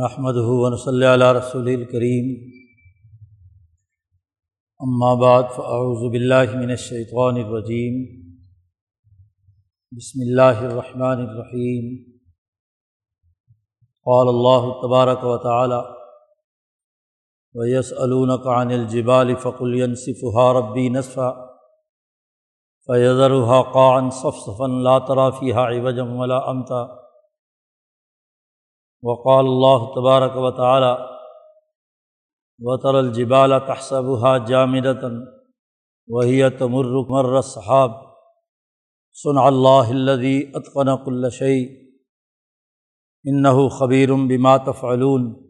نحمد ہُون صلی اللہ رسول الکریم بعد فاعوذ باللہ من الشیطان الرجیم بسم اللہ الرحمن الرحیم قال اللہ تبارک و تعالی ویسألونک عن الجبال، فقل ينسفها ربی نصفا فیذرها قاعا صفصفا لا ترى فيها عوجا ولا امتا وقال اللہ تبارک و تعالی وطر الجبال تحسبها جامدتا وهي تمر مر الصحاب صنع اللہ الذي اتقن كل شيء. انه خبير بما تفعلون.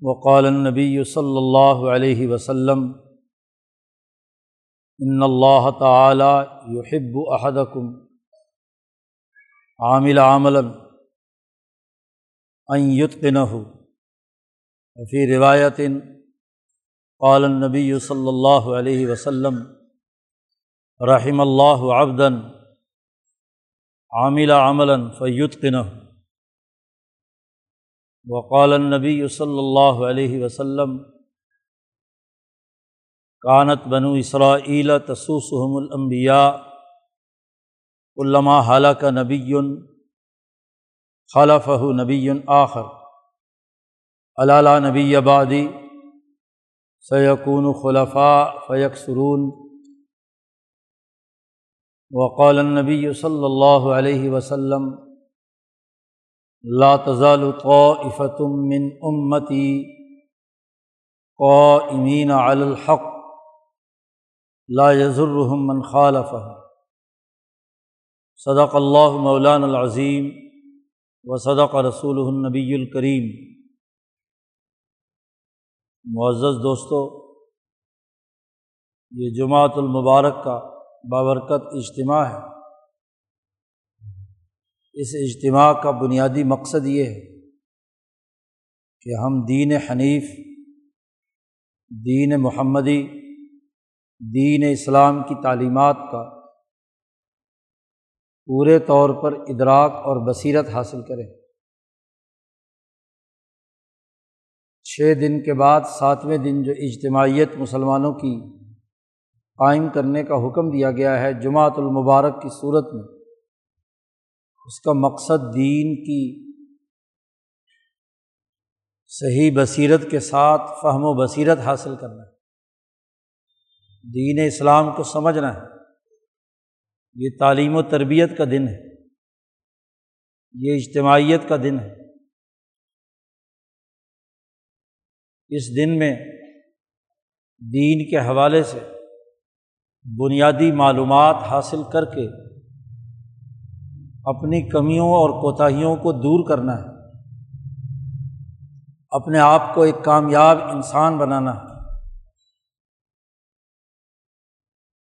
وقال النبي صلی اللہ علیہ وسلم ان اللہ تعالی يحب احدكم عامل عاملاً یتقنہ۔ فی روایت قال النبی صلی اللہ علیہ وسلم، رحم اللہ عبدن، عامل عملاً فیتقنہ۔ وقال النبی صلی اللہ علیہ وسلم، کانت بنو اسرائیل تسوسحم الانبیاء علامہ حالہ کا نبی۔ خلف نبی آخر. علالہ نبی آبادی سیقون خلفاء فیق سرون وقال النبی صلی اللہ علیہ وسلم، لا تزال طائفة من امتی قائمین علی الحق، لا يضرهم من خالفهم صدق اللہ مولان العظیم. و صدق رسول النبی الکریم۔ معزز دوستو، یہ جماعت المبارک کا بابرکت اجتماع ہے۔ اس اجتماع کا بنیادی مقصد یہ ہے کہ ہم دین حنیف، دین محمدی، دین اسلام کی تعلیمات کا پورے طور پر ادراک اور بصیرت حاصل کریں چھ دن کے بعد ساتویں دن جو اجتماعیت مسلمانوں کی قائم کرنے کا حکم دیا گیا ہے جماعت المبارک کی صورت میں، اس کا مقصد دین کی صحیح بصیرت کے ساتھ فہم و بصیرت حاصل کرنا ہے۔ دین اسلام کو سمجھنا ہے۔ یہ تعلیم و تربیت کا دن ہے۔ یہ اجتماعیت کا دن ہے۔ اس دن میں دین کے حوالے سے بنیادی معلومات حاصل کر کے اپنی کمیوں اور کوتاہیوں کو دور کرنا ہے۔ اپنے آپ کو ایک کامیاب انسان بنانا ہے۔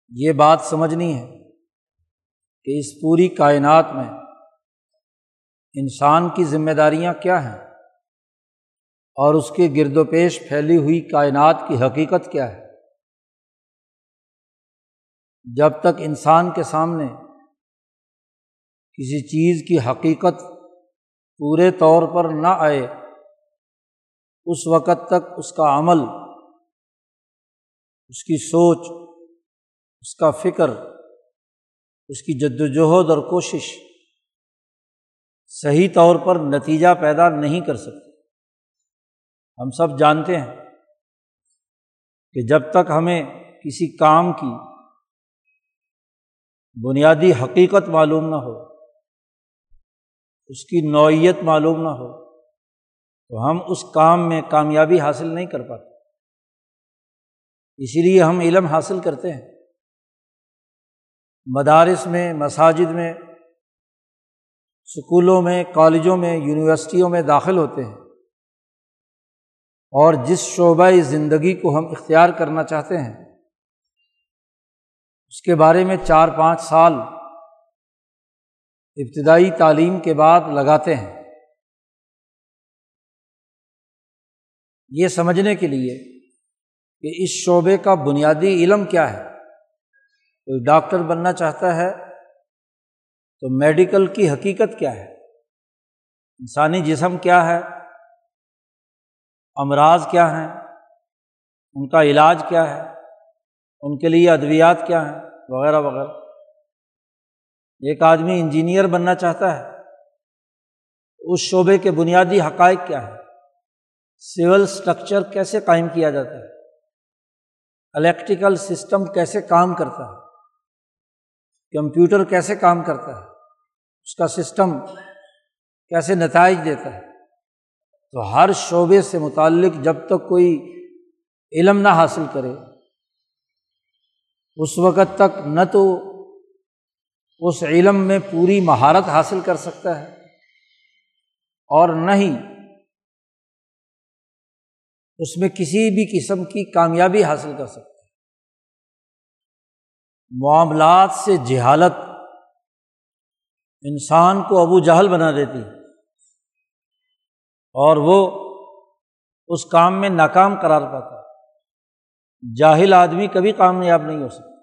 یہ بات سمجھنی ہے۔ کہ اس پوری کائنات میں انسان کی ذمہ داریاں کیا ہیں اور اس کے گرد و پیش پھیلی ہوئی کائنات کی حقیقت کیا ہے؟ جب تک انسان کے سامنے کسی چیز کی حقیقت پورے طور پر نہ آئے، اس وقت تک اس کا عمل، اس کی سوچ، اس کا فکر اس کی جد وجہد اور کوشش صحیح طور پر نتیجہ پیدا نہیں کر سکتے ہم سب جانتے ہیں کہ جب تک ہمیں کسی کام کی بنیادی حقیقت معلوم نہ ہو، اس کی نوعیت معلوم نہ ہو، تو ہم اس کام میں کامیابی حاصل نہیں کر پاتے۔ اسی لیے ہم علم حاصل کرتے ہیں۔ مدارس میں، مساجد میں اسکولوں میں، کالجوں میں، یونیورسٹیوں میں داخل ہوتے ہیں۔ اور جس شعبۂ زندگی کو ہم اختیار کرنا چاہتے ہیں، اس کے بارے میں چار پانچ سال ابتدائی تعلیم کے بعد لگاتے ہیں۔ یہ سمجھنے کے لیے کہ اس شعبے کا بنیادی علم کیا ہے۔ کوئی ڈاکٹر بننا چاہتا ہے تو میڈیکل کی حقیقت کیا ہے؟ انسانی جسم کیا ہے؟ امراض کیا ہیں؟ ان کا علاج کیا ہے؟ ان کے لیے ادویات کیا ہیں؟ وغیرہ وغیرہ۔ ایک آدمی انجینئر بننا چاہتا ہے اس شعبے کے بنیادی حقائق کیا ہے سول اسٹرکچر کیسے قائم کیا جاتا ہے؟ الیکٹریکل سسٹم کیسے کام کرتا ہے؟ کمپیوٹر کیسے کام کرتا ہے، اس کا سسٹم کیسے نتائج دیتا ہے۔ تو ہر شعبے سے متعلق جب تک کوئی علم نہ حاصل کرے، اس وقت تک نہ تو اس علم میں پوری مہارت حاصل کر سکتا ہے اور نہ ہی اس میں کسی بھی قسم کی کامیابی حاصل کر سکتا ہے۔ معاملات سے جہالت انسان کو ابو جہل بنا دیتی اور وہ اس کام میں ناکام قرار پاتا جاہل آدمی کبھی کامیاب نہیں ہو سکتا۔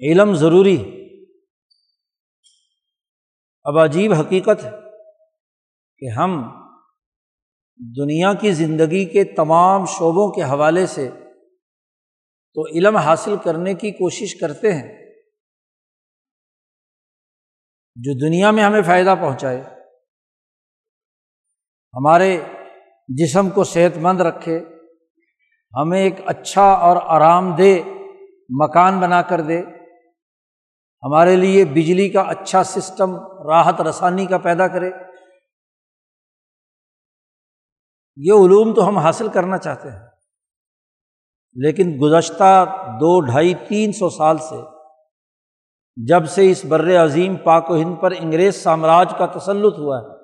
علم ضروری ہے۔ اب عجیب حقیقت ہے کہ ہم دنیا کی زندگی کے تمام شعبوں کے حوالے سے تو علم حاصل کرنے کی کوشش کرتے ہیں جو دنیا میں ہمیں فائدہ پہنچائے، ہمارے جسم کو صحت مند رکھے، ہمیں ایک اچھا اور آرام دہ مکان بنا کر دے، ہمارے لیے بجلی کا اچھا سسٹم، راحت رسانی کا پیدا کرے۔ یہ علوم تو ہم حاصل کرنا چاہتے ہیں۔ لیکن گزشتہ دو ڈھائی تین سو سال سے جب سے اس بر عظیم پاک و ہند پر انگریز سامراج کا تسلط ہوا ہے،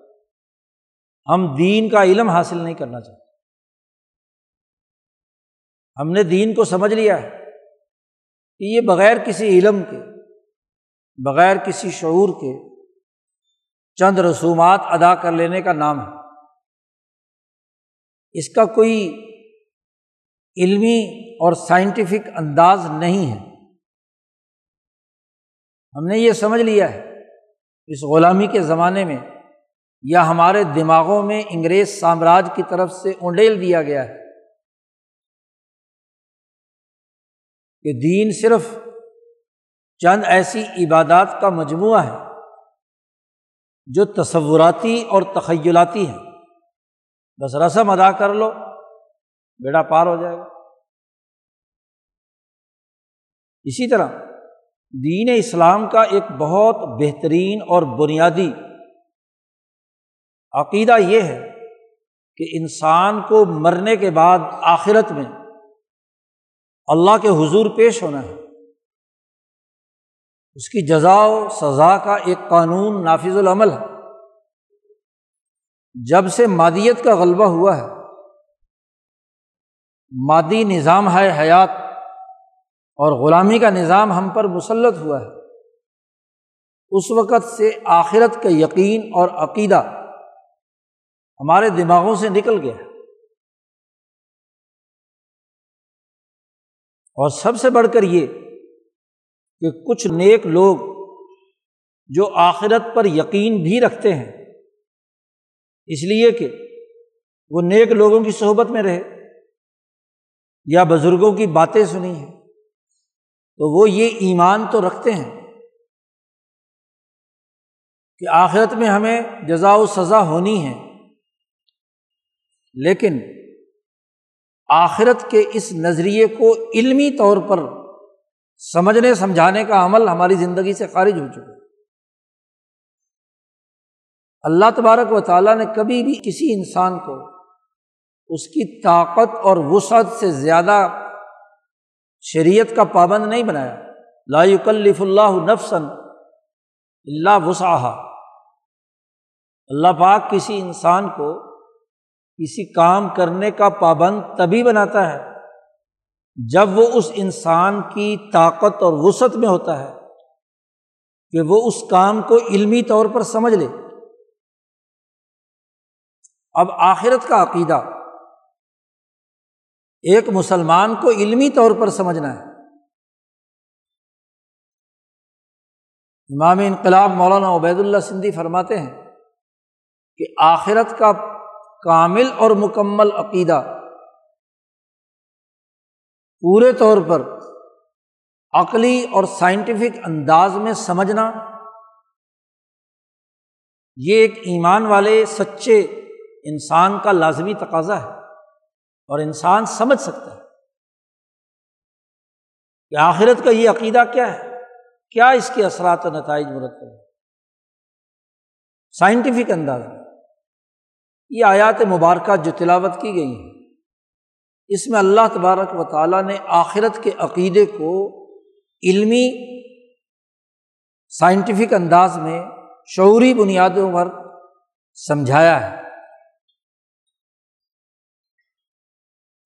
ہم دین کا علم حاصل نہیں کرنا چاہتے۔ ہم نے دین کو سمجھ لیا ہے کہ یہ بغیر کسی علم کے، بغیر کسی شعور کے چند رسومات ادا کر لینے کا نام ہے۔ اس کا کوئی علمی اور سائنٹیفک انداز نہیں ہے۔ ہم نے یہ سمجھ لیا ہے اس غلامی کے زمانے میں یا ہمارے دماغوں میں انگریز سامراج کی طرف سے اونڈیل دیا گیا ہے کہ دین صرف چند ایسی عبادات کا مجموعہ ہے جو تصوراتی اور تخیلاتی ہیں۔ بس رسم ادا کر لو۔ بیڑا پار ہو جائے گا۔ اسی طرح دین اسلام کا ایک بہت بہترین اور بنیادی عقیدہ یہ ہے کہ انسان کو مرنے کے بعد آخرت میں اللہ کے حضور پیش ہونا ہے۔ اس کی جزا و سزا کا ایک قانون نافذ العمل ہے۔ جب سے مادیت کا غلبہ ہوا ہے مادی نظام ہے حیات اور غلامی کا نظام ہم پر مسلط ہوا ہے۔ اس وقت سے آخرت کا یقین اور عقیدہ ہمارے دماغوں سے نکل گیا اور سب سے بڑھ کر یہ کہ کچھ نیک لوگ جو آخرت پر یقین بھی رکھتے ہیں، اس لیے کہ وہ نیک لوگوں کی صحبت میں رہے۔ یا بزرگوں کی باتیں سنی ہیں، تو وہ یہ ایمان تو رکھتے ہیں کہ آخرت میں ہمیں جزا و سزا ہونی ہے، لیکن آخرت کے اس نظریے کو علمی طور پر سمجھنے، سمجھانے کا عمل ہماری زندگی سے خارج ہو چکا اللہ تبارک و تعالیٰ نے کبھی بھی کسی انسان کو اس کی طاقت اور وسعت سے زیادہ شریعت کا پابند نہیں بنایا۔ لا یکلف اللہ نفسن اللہ وسعہ اللہ پاک کسی انسان کو کسی کام کرنے کا پابند تبھی بناتا ہے جب وہ اس انسان کی طاقت اور وسعت میں ہوتا ہے کہ وہ اس کام کو علمی طور پر سمجھ لے۔ اب آخرت کا عقیدہ۔ ایک مسلمان کو علمی طور پر سمجھنا ہے۔ امام انقلاب مولانا عبید اللہ سندھی فرماتے ہیں کہ آخرت کا کامل اور مکمل عقیدہ پورے طور پر عقلی اور سائنٹیفک انداز میں سمجھنا، یہ ایک ایمان والے سچے انسان کا لازمی تقاضا ہے۔ اور انسان سمجھ سکتا ہے کہ آخرت کا یہ عقیدہ کیا ہے؟ کیا اس کے اثرات و نتائج مرتب ہیں سائنٹیفک انداز میں یہ آیات مبارکہ جو تلاوت کی گئی ہیں، اس میں اللہ تبارک و تعالیٰ نے آخرت کے عقیدے کو علمی، سائنٹیفک انداز میں شعوری بنیادوں پر سمجھایا ہے۔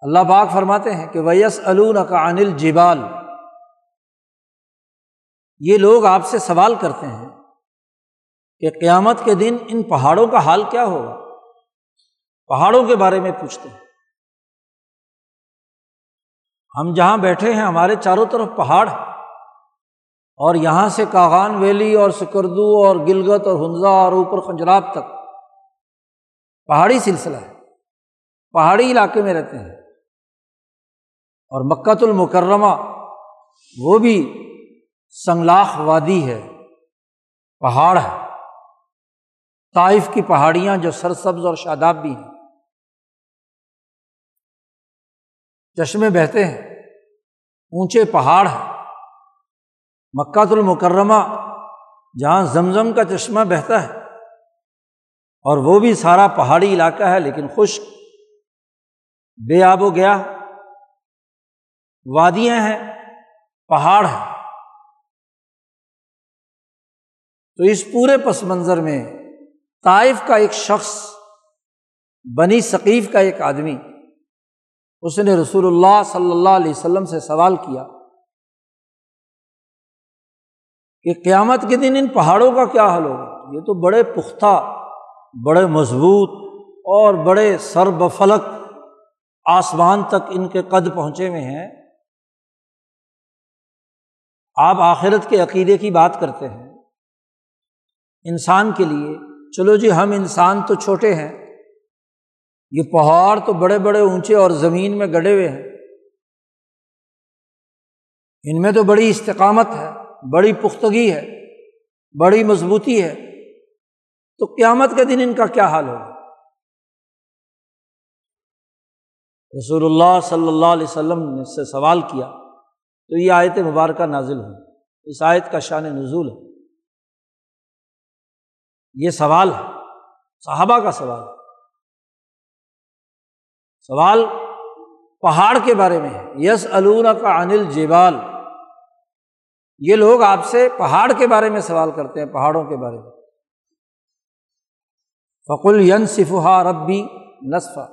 اللہ باغ فرماتے ہیں کہ ویس کا انل جبال یہ لوگ آپ سے سوال کرتے ہیں کہ قیامت کے دن ان پہاڑوں کا حال کیا ہوگا؟ پہاڑوں کے بارے میں پوچھتے ہیں۔ ہم جہاں بیٹھے ہیں، ہمارے چاروں طرف پہاڑ اور یہاں سے کاغان ویلی اور سکردو اور گلگت اور ہنزا اور اوپر خنجراب تک۔ پہاڑی سلسلہ ہے۔ پہاڑی علاقے میں رہتے ہیں۔ اور مکت المکرمہ، وہ بھی سنگلاخ وادی ہے، پہاڑ ہے۔ طائف کی پہاڑیاں جو سرسبز اور شاداب بھی ہیں۔ چشمے بہتے ہیں، اونچے پہاڑ ہیں۔ مکہ المکرمہ، جہاں زمزم کا چشمہ بہتا ہے۔ اور وہ بھی سارا پہاڑی علاقہ ہے، لیکن خشک، بے آب و گیا۔ وادیاں ہیں، پہاڑ ہیں۔ تو اس پورے پس منظر میں طائف کا ایک شخص، بنی ثقیف کا ایک آدمی، اس نے رسول اللہ صلی اللہ علیہ وسلم سے سوال کیا کہ قیامت کے دن ان پہاڑوں کا کیا حل ہوگا؟ یہ تو بڑے پختہ، بڑے مضبوط اور بڑے سر بفلک آسمان تک ان کے قد پہنچے ہوئے ہیں۔ آپ آخرت کے عقیدے کی بات کرتے ہیں۔ انسان کے لیے، چلو جی ہم انسان تو چھوٹے ہیں۔ یہ پہاڑ تو بڑے بڑے اونچے اور زمین میں گڑے ہوئے ہیں۔ ان میں تو بڑی استقامت ہے، بڑی پختگی ہے، بڑی مضبوطی ہے۔ تو قیامت کے دن ان کا کیا حال ہوگا؟ رسول اللہ صلی اللہ علیہ وسلم نے سے سوال کیا۔ تو یہ آیت مبارکہ نازل ہوئی اس آیت کا شان نزول ہے۔ یہ سوال ہے۔ صحابہ کا سوال ہے۔ سوال پہاڑ کے بارے میں ہے۔ یس الون کا انل جیبال یہ لوگ آپ سے پہاڑ کے بارے میں سوال کرتے ہیں، پہاڑوں کے بارے میں۔ فقل ین صفحہ ربی نصفہ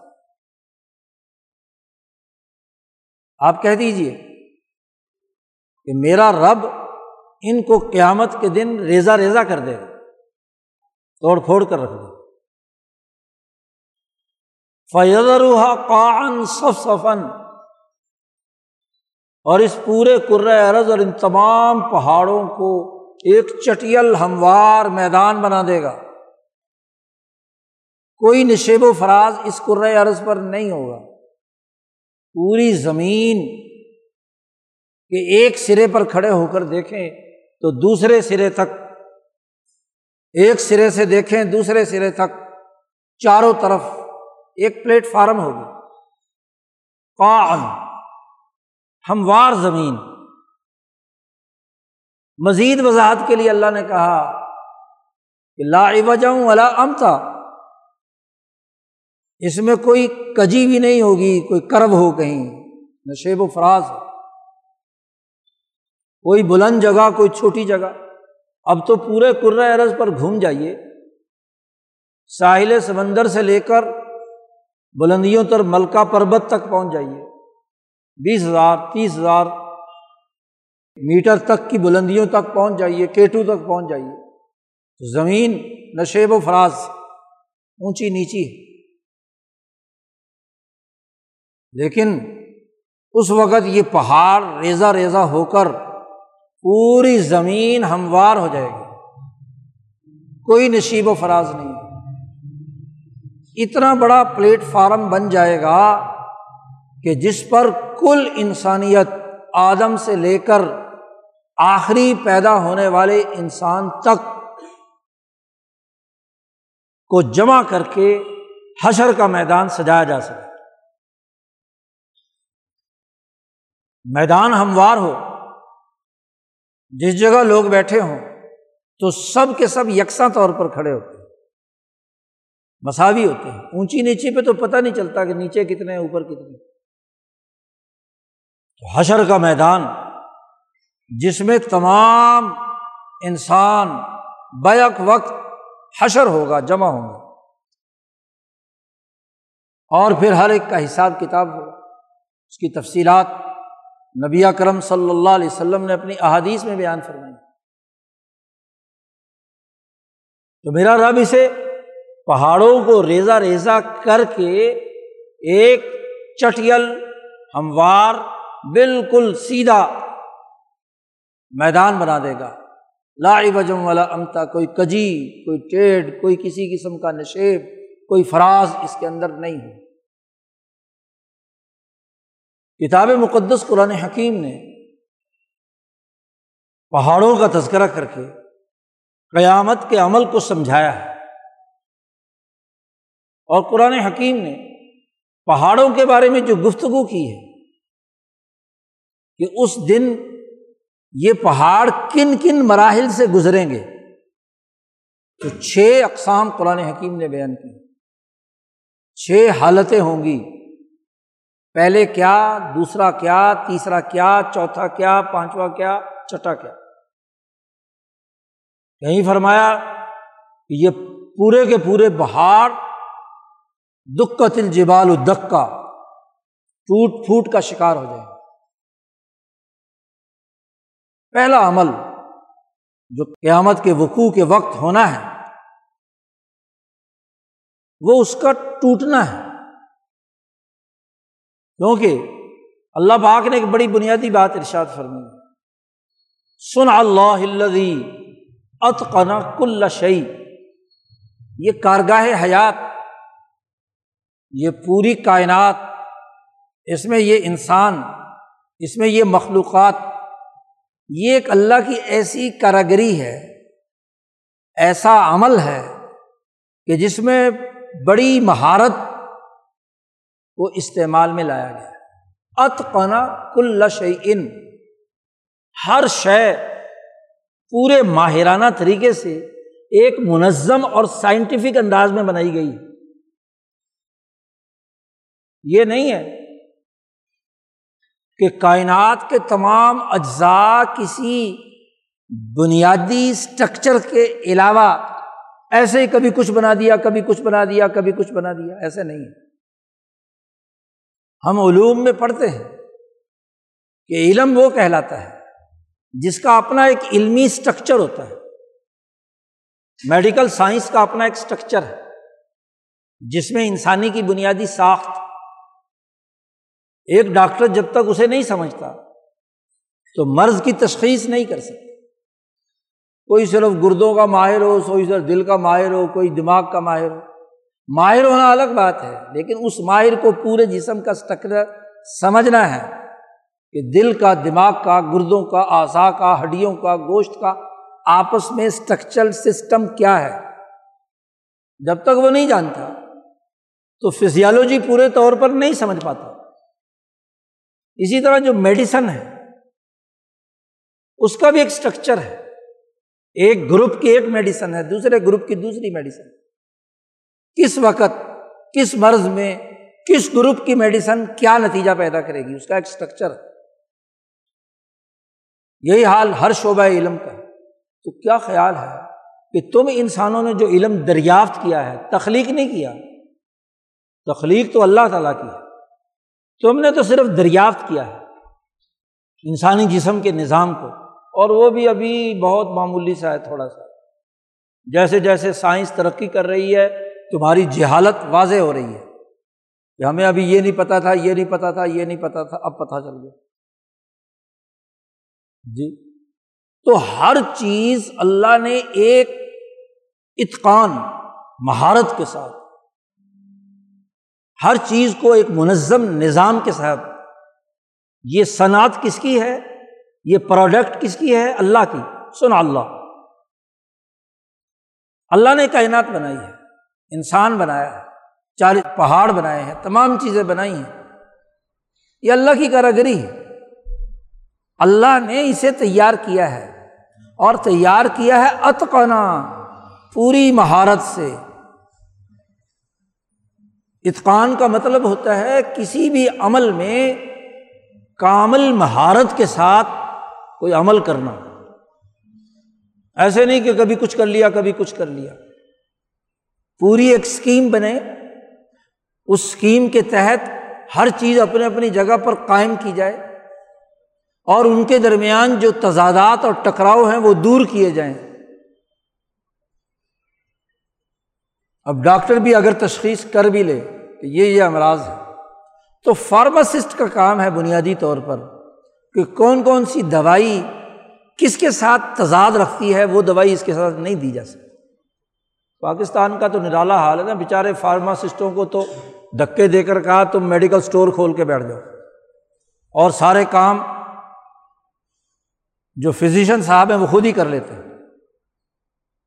آپ کہہ دیجیے کہ میرا رب ان کو قیامت کے دن ریزا ریزا کر دے گا، توڑ پھوڑ کر رکھ دے فیضروحا قان صف صفن اور اس پورے عرض اور ان تمام پہاڑوں کو ایک چٹیل ہموار میدان بنا دے گا۔ کوئی نشیب و فراز اس عرض پر نہیں ہوگا۔ پوری زمین کے ایک سرے پر کھڑے ہو کر دیکھیں تو دوسرے سرے تک، ایک سرے سے دیکھیں دوسرے سرے تک چاروں طرف ایک پلیٹ فارم ہوگی۔ قان ہموار زمین۔ مزید وضاحت کے لیے اللہ نے کہا کہ لا وجہ امتا۔ اس میں کوئی کجی بھی نہیں ہوگی، کوئی کرب ہو کہیں، نشیب و فراز۔ ہو کوئی بلند جگہ، کوئی چھوٹی جگہ۔ اب تو پورے ارض پر گھوم جائیے۔ ساحل سمندر سے لے کر بلندیوں تر ملکہ پربت تک پہنچ جائیے۔ بیس ہزار، تیس ہزار میٹر تک کی بلندیوں تک پہنچ جائیے، کیٹو تک پہنچ جائیے۔ زمین نشیب و فراز، اونچی نیچی۔ ہے لیکن اس وقت یہ پہاڑ ریزا ریزا ہو کر پوری زمین ہموار ہو جائے گی۔ کوئی نشیب و فراز نہیں۔ اتنا بڑا پلیٹ فارم بن جائے گا کہ جس پر کل انسانیت آدم سے لے کر آخری پیدا ہونے والے انسان تک کو جمع کر کے حشر کا میدان سجایا جا سکے۔ میدان ہموار ہو۔ جس جگہ لوگ بیٹھے ہوں، تو سب کے سب یکساں طور پر کھڑے ہوتے ہیں۔ مساوی ہوتے ہیں۔ اونچی نیچی پہ تو پتہ نہیں چلتا کہ نیچے کتنے اوپر کتنے تو حشر کا میدان، جس میں تمام انسان بیک وقت حشر ہوگا، جمع ہوں گے۔ اور پھر ہر ایک کا حساب کتاب ہوگا اس کی تفصیلات۔ نبی کرم صلی اللہ علیہ وسلم نے اپنی احادیث میں بیان فرمائی۔ تو میرا رب اسے پہاڑوں کو ریزا ریزا کر کے ایک چٹیل ہموار بالکل سیدھا میدان بنا دے گا۔ لا بجم والا امتا، کوئی کجی، کوئی ٹیڈ کوئی کسی قسم کا نشیب، کوئی فراز اس کے اندر نہیں۔ ہے کتاب مقدس قرآن حکیم نے پہاڑوں کا تذکرہ کر کے قیامت کے عمل کو سمجھایا ہے۔ اور قرآن حکیم نے پہاڑوں کے بارے میں جو گفتگو کی ہے کہ اس دن یہ پہاڑ کن کن مراحل سے گزریں گے، تو چھ اقسام قرآن حکیم نے بیان کی چھ حالتیں ہوں گی۔ پہلے کیا، دوسرا کیا، تیسرا کیا، چوتھا کیا، پانچواں کیا، چھٹا کیا؟ کہیں فرمایا کہ یہ پورے کے پورے پہاڑ دکھ جبال الدکا ٹوٹ پھوٹ کا شکار ہو جائے۔ پہلا عمل جو قیامت کے وقوع کے وقت ہونا ہے، وہ اس کا ٹوٹنا ہے۔ کیونکہ اللہ پاک نے ایک بڑی بنیادی بات ارشاد فرمی سن اللہ اتقنا کل شعی یہ کارگاہ حیات، یہ پوری کائنات، اس میں یہ انسان، اس میں یہ مخلوقات، یہ ایک اللہ کی ایسی کاراگری ہے، ایسا عمل ہے کہ جس میں بڑی مہارت کو استعمال میں لایا گیا۔ اتقنا کل ان ہر شے پورے ماہرانہ طریقے سے ایک منظم اور سائنٹیفک انداز میں بنائی گئی۔ یہ نہیں ہے کہ کائنات کے تمام اجزاء کسی بنیادی اسٹرکچر کے علاوہ ایسے ہی کبھی کچھ بنا دیا، کبھی کچھ بنا دیا، کبھی کچھ بنا دیا، ایسے نہیں ہے۔ ہم علوم میں پڑھتے ہیں کہ علم وہ کہلاتا ہے جس کا اپنا ایک علمی اسٹرکچر ہوتا ہے۔ میڈیکل سائنس کا اپنا ایک اسٹرکچر ہے، جس میں انسانی کی بنیادی ساخت۔ ایک ڈاکٹر جب تک اسے نہیں سمجھتا تو مرض کی تشخیص نہیں کر سکتا۔ کوئی صرف گردوں کا ماہر ہو، کوئی صرف دل کا ماہر ہو، کوئی دماغ کا ماہر ہو۔ ماہر ہونا الگ بات ہے، لیکن اس ماہر کو پورے جسم کا اسٹرکچر سمجھنا ہے کہ دل کا، دماغ کا، گردوں کا اعضا کا، ہڈیوں کا، گوشت کا آپس میں اسٹرکچرل سسٹم کیا ہے۔ جب تک وہ نہیں جانتا تو فزیالوجی پورے طور پر نہیں سمجھ پاتا۔ اسی طرح جو میڈیسن ہے، اس کا بھی ایک اسٹرکچر ہے۔ ایک گروپ کی ایک میڈیسن ہے، دوسرے گروپ کی دوسری میڈیسن کس وقت، کس مرض میں، کس گروپ کی میڈیسن کیا نتیجہ پیدا کرے گی؟ اس کا ایک اسٹرکچر ہے۔ یہی حال ہر شعبہ علم کا ہے۔ تو کیا خیال ہے کہ تم انسانوں نے جو علم دریافت کیا ہے، تخلیق نہیں کیا؟ تخلیق تو اللہ تعالیٰ کی ہے۔ تم نے تو صرف دریافت کیا ہے انسانی جسم کے نظام کو، اور وہ بھی ابھی بہت معمولی سا ہے، تھوڑا سا۔ جیسے جیسے سائنس ترقی کر رہی ہے تمہاری جہالت واضح ہو رہی ہے کہ ہمیں ابھی یہ نہیں پتا تھا، یہ نہیں پتا تھا، یہ نہیں پتا تھا، اب پتہ چل گیا۔ جی۔ تو ہر چیز اللہ نے ایک اتقان، مہارت کے ساتھ۔ ہر چیز کو ایک منظم نظام کے ساتھ۔ یہ صنعت کس کی ہے؟ یہ پروڈکٹ کس کی ہے؟ اللہ کی۔ سن اللہ۔ اللہ نے کائنات بنائی ہے۔ انسان بنایا ہے چار پہاڑ بنائے ہیں، تمام چیزیں بنائی ہیں۔ یہ اللہ کی کاراگری ہے۔ اللہ نے اسے تیار کیا ہے۔ اور تیار کیا ہے اتقنا، پوری مہارت سے۔ اتقان کا مطلب ہوتا ہے کسی بھی عمل میں کامل مہارت کے ساتھ کوئی عمل کرنا۔ ایسے نہیں کہ کبھی کچھ کر لیا، کبھی کچھ کر لیا۔ پوری ایک اسکیم بنے اس اسکیم کے تحت ہر چیز اپنے اپنی جگہ پر قائم کی جائے اور ان کے درمیان جو تضادات اور ٹکراؤ ہیں وہ دور کیے جائیں۔ اب ڈاکٹر بھی اگر تشخیص کر بھی لے کہ یہ یہ امراض ہے تو فارماسسٹ کا کام ہے بنیادی طور پر کہ کون کون سی دوائی کس کے ساتھ تضاد رکھتی ہے، وہ دوائی اس کے ساتھ نہیں دی جا سکتی۔ پاکستان کا تو نرالا حال ہے نا۔ بیچارے فارماسسٹوں کو تو دھکے دے کر کہا تم میڈیکل اسٹور کھول کے بیٹھ جاؤ۔ اور سارے کام جو فزیشین صاحب ہیں وہ خود ہی کر لیتے ہیں۔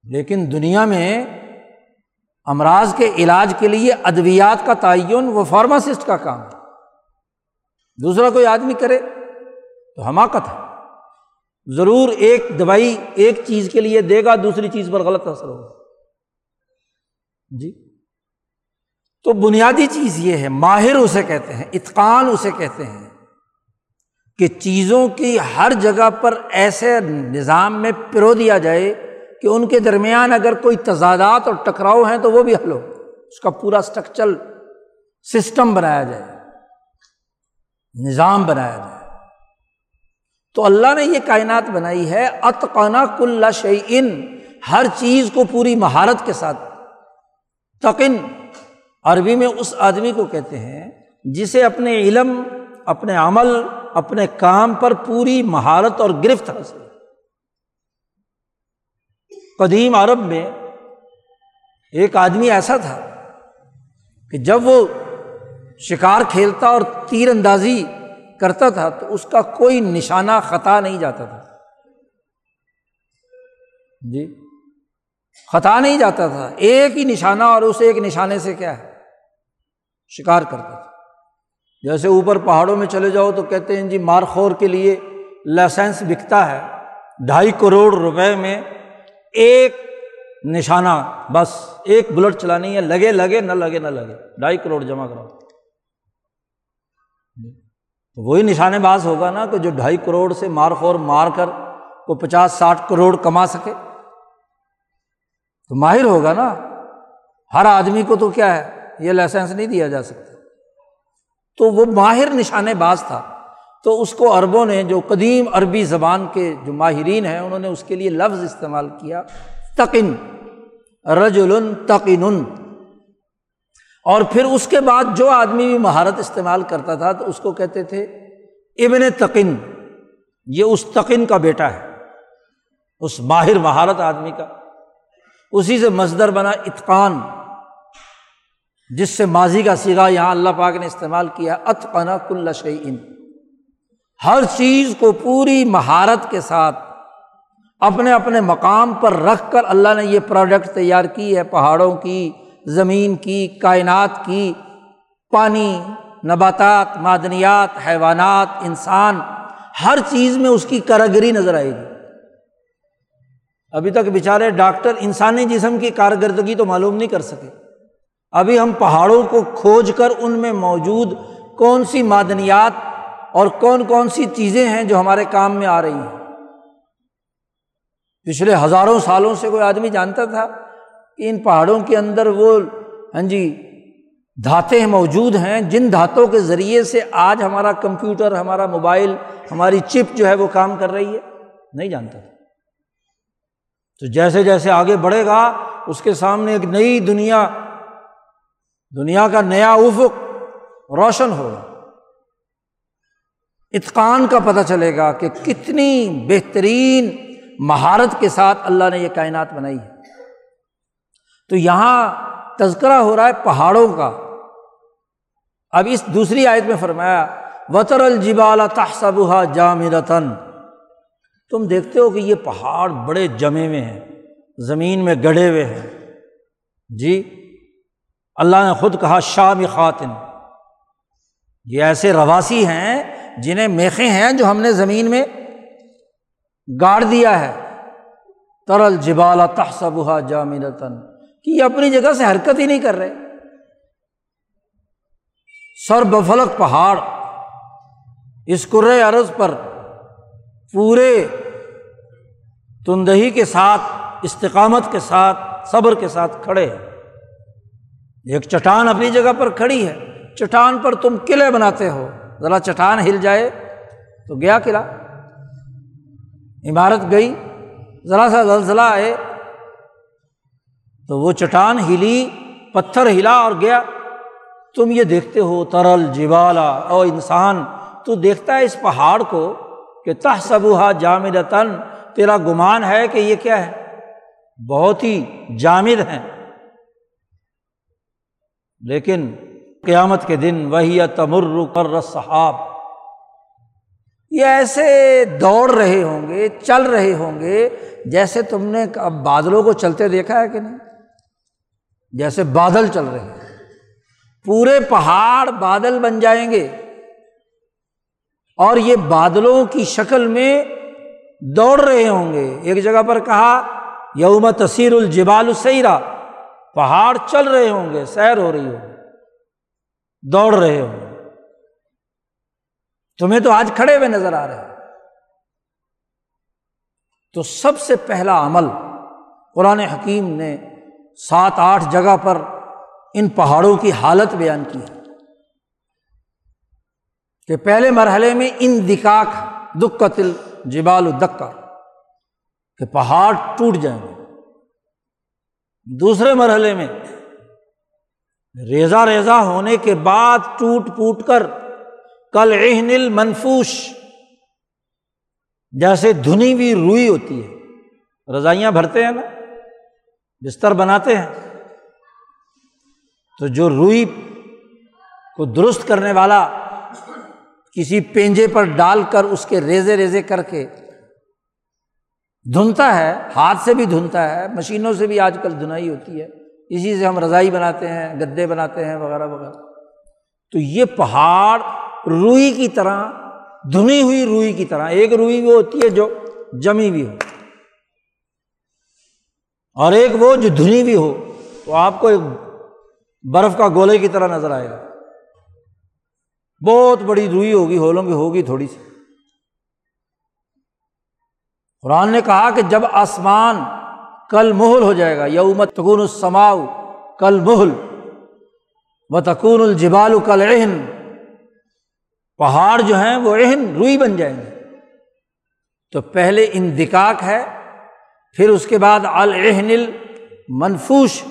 لیکن دنیا میں امراض کے علاج کے لیے ادویات کا تعین وہ فارماسسٹ کا کام ہے۔ دوسرا کوئی آدمی کرے تو حماقت ہے۔ ضرور ایک دوائی ایک چیز کے لیے دے گا، دوسری چیز پر غلط اثر ہوگا۔ جی؟ تو بنیادی چیز یہ ہے، ماہر اسے کہتے ہیں، اتقان اسے کہتے ہیں، کہ چیزوں کی ہر جگہ پر ایسے نظام میں پرو دیا جائے کہ ان کے درمیان اگر کوئی تضادات اور ٹکراؤ ہیں تو وہ بھی حل ہو، اس کا پورا اسٹرکچر سسٹم بنایا جائے، نظام بنایا جائے۔ تو اللہ نے یہ کائنات بنائی ہے اتقنا کل شعین ہر چیز کو پوری مہارت کے ساتھ۔ تقن عربی میں اس آدمی کو کہتے ہیں جسے اپنے علم، اپنے عمل، اپنے کام پر پوری مہارت اور گرفت حاصل قدیم عرب میں ایک آدمی ایسا تھا کہ جب وہ شکار کھیلتا اور تیر اندازی کرتا تھا تو اس کا کوئی نشانہ خطا نہیں جاتا تھا۔ جی؟ خطا نہیں جاتا تھا۔ ایک ہی نشانہ اور اس ایک نشانے سے کیا ہے؟ شکار کرتا تھا۔ جیسے اوپر پہاڑوں میں چلے جاؤ تو کہتے ہیں جی مارخور کے لیے لائسنس بکتا ہے ڈھائی کروڑ روپے میں ایک نشانہ۔ بس ایک بلٹ چلانی ہے، لگے لگے، نہ لگے نہ لگے۔ ڈھائی کروڑ جمع کراؤ۔ تو وہی نشانے باز ہوگا نا کہ جو ڈھائی کروڑ سے مار خور مار کر کو پچاس، ساٹھ کروڑ کما سکے۔ تو ماہر ہوگا نا۔ ہر آدمی کو تو کیا ہے، یہ لائسنس نہیں دیا جا سکتا۔ تو وہ ماہر نشانے باز تھا۔ تو اس کو عربوں نے جو قدیم عربی زبان کے جو ماہرین ہیں، انہوں نے اس کے لیے لفظ استعمال کیا۔ تقن رجل تقن اور پھر اس کے بعد جو آدمی بھی مہارت استعمال کرتا تھا، تو اس کو کہتے تھے، ابن تقن۔ یہ اس تقن کا بیٹا ہے، اس ماہر مہارت آدمی کا۔ اسی سے مزدر بنا اتقان، جس سے ماضی کا سیگا یہاں اللہ پاک نے استعمال کیا اتقنا کل شعین ہر چیز کو پوری مہارت کے ساتھ اپنے اپنے مقام پر رکھ کر اللہ نے یہ پروڈکٹ تیار کی ہے، پہاڑوں کی، زمین کی، کائنات کی، پانی، نباتات، معدنیات، حیوانات، انسان۔ ہر چیز میں اس کی کراگری نظر آئے گی۔ ابھی تک بیچارے ڈاکٹر انسانی جسم کی کارکردگی تو معلوم نہیں کر سکے۔ ابھی ہم پہاڑوں کو کھوج کر ان میں موجود کون سی معدنیات اور کون کون سی چیزیں ہیں جو ہمارے کام میں آ رہی ہیں۔ پچھلے ہزاروں سالوں سے کوئی آدمی جانتا تھا کہ ان پہاڑوں کے اندر وہ ہاں جی دھاتیں موجود ہیں، جن دھاتوں کے ذریعے سے آج ہمارا کمپیوٹر، ہمارا موبائل، ہماری چپ جو ہے وہ کام کر رہی ہے۔ نہیں جانتا تھا۔ تو جیسے جیسے آگے بڑھے گا، اس کے سامنے ایک نئی دنیا دنیا کا نیا افق روشن ہوگا۔ اتقان کا پتہ چلے گا کہ کتنی بہترین مہارت کے ساتھ اللہ نے یہ کائنات بنائی ہے۔ تو یہاں تذکرہ ہو رہا ہے پہاڑوں کا۔ اب اس دوسری آیت میں فرمایا وطر الجبال تحسبہ جامرتن تم دیکھتے ہو کہ یہ پہاڑ بڑے جمے ہوئے ہیں، زمین میں گڑھے ہوئے ہیں۔ جی اللہ نے خود کہا، شام خاتن۔ یہ ایسے رواسی ہیں جنہیں میخے ہیں جو ہم نے زمین میں گاڑ دیا ہے۔ ترل جبالا تحسبہ جامرتن کہ یہ اپنی جگہ سے حرکت ہی نہیں کر رہے۔ سر بفلک پہاڑ، اس کر عرض پر پورے تندہی کے ساتھ، استقامت کے ساتھ، صبر کے ساتھ کھڑے ہیں۔ ایک چٹان اپنی جگہ پر کھڑی ہے۔ چٹان پر تم قلعے بناتے ہو۔ ذرا چٹان ہل جائے تو گیا قلعہ۔ عمارت گئی۔ ذرا سا زلزلہ آئے تو وہ چٹان ہلی، پتھر ہلا اور گیا۔ تم یہ دیکھتے ہو، ترل جیوالا او انسان۔ تو دیکھتا ہے اس پہاڑ کو کہ تہ سبوہا جامد تن تیرا گمان ہے کہ یہ کیا ہے؟ بہت ہی جامد ہیں۔ لیکن قیامت کے دن وہی تمر کر صحاب۔ یہ ایسے دوڑ رہے ہوں گے، چل رہے ہوں گے جیسے تم نے اب بادلوں کو چلتے دیکھا ہے کہ نہیں؟ جیسے بادل چل رہے ہیں۔ پورے پہاڑ بادل بن جائیں گے۔ اور یہ بادلوں کی شکل میں دوڑ رہے ہوں گے۔ ایک جگہ پر کہا، یوم تصیر الجبال سیرا، پہاڑ چل رہے ہوں گے، سیر ہو رہی ہوگی دوڑ رہے ہوں گے۔ تمہیں تو آج کھڑے ہوئے نظر آ رہے ہیں۔ تو سب سے پہلا عمل، قرآن حکیم نے سات آٹھ جگہ پر ان پہاڑوں کی حالت بیان کی ہے۔ کہ پہلے مرحلے میں ان دکاک دکھ قتل جبال دکا کہ پہاڑ ٹوٹ جائیں گے۔ دوسرے مرحلے میں ریزا ریزا ہونے کے بعد ٹوٹ پوٹ کر، کل اہن منفوش جیسے دھنی ہوئی روئی ہوتی ہے۔ رضائیاں بھرتے ہیں نا، بستر بناتے ہیں۔ تو جو روئی کو درست کرنے والا کسی پینجے پر ڈال کر اس کے ریزے ریزے کر کے دھنتا ہے، ہاتھ سے بھی دھنتا ہے، مشینوں سے بھی آج کل دھنائی ہوتی ہے۔ اسی سے ہم رضائی بناتے ہیں، گدے بناتے ہیں، وغیرہ وغیرہ۔ تو یہ پہاڑ روئی کی طرح، دھنی ہوئی روئی کی طرح، ایک روئی وہ ہوتی ہے جو جمی بھی ہو۔ اور ایک وہ جو دھنی بھی ہو، تو آپ کو ایک برف کا گولے کی طرح نظر آئے گا۔ بہت بڑی روئی ہوگی، ہولوں کی ہوگی تھوڑی سی۔ قرآن نے کہا کہ جب آسمان کل محل ہو جائے گا یومت تکون السماؤ کل محل و تکون الجبال کل اہن پہاڑ جو ہیں وہ اہن روئی بن جائیں گے۔ تو پہلے اندکاک ہے، پھر اس کے بعد الہن منفوش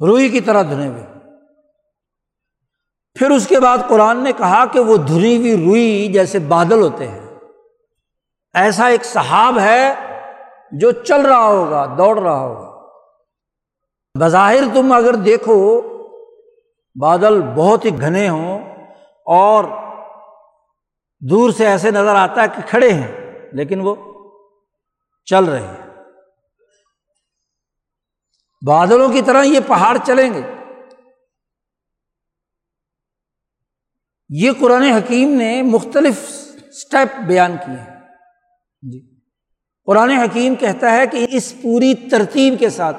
روئی کی طرح دھنے ہوئے۔ پھر اس کے بعد قرآن نے کہا کہ وہ دھنی ہوئی روئی جیسے بادل ہوتے ہیں۔ ایسا ایک صحاب ہے جو چل رہا ہوگا، دوڑ رہا ہوگا۔ بظاہر تم اگر دیکھو، بادل بہت ہی گھنے ہوں اور دور سے ایسے نظر آتا ہے کہ کھڑے ہیں، لیکن وہ چل رہے ہیں۔ بادلوں کی طرح یہ پہاڑ چلیں گے۔ یہ قرآن حکیم نے مختلف اسٹیپ بیان کیے ہیں۔ جی۔ قرآن حکیم کہتا ہے کہ اس پوری ترتیب کے ساتھ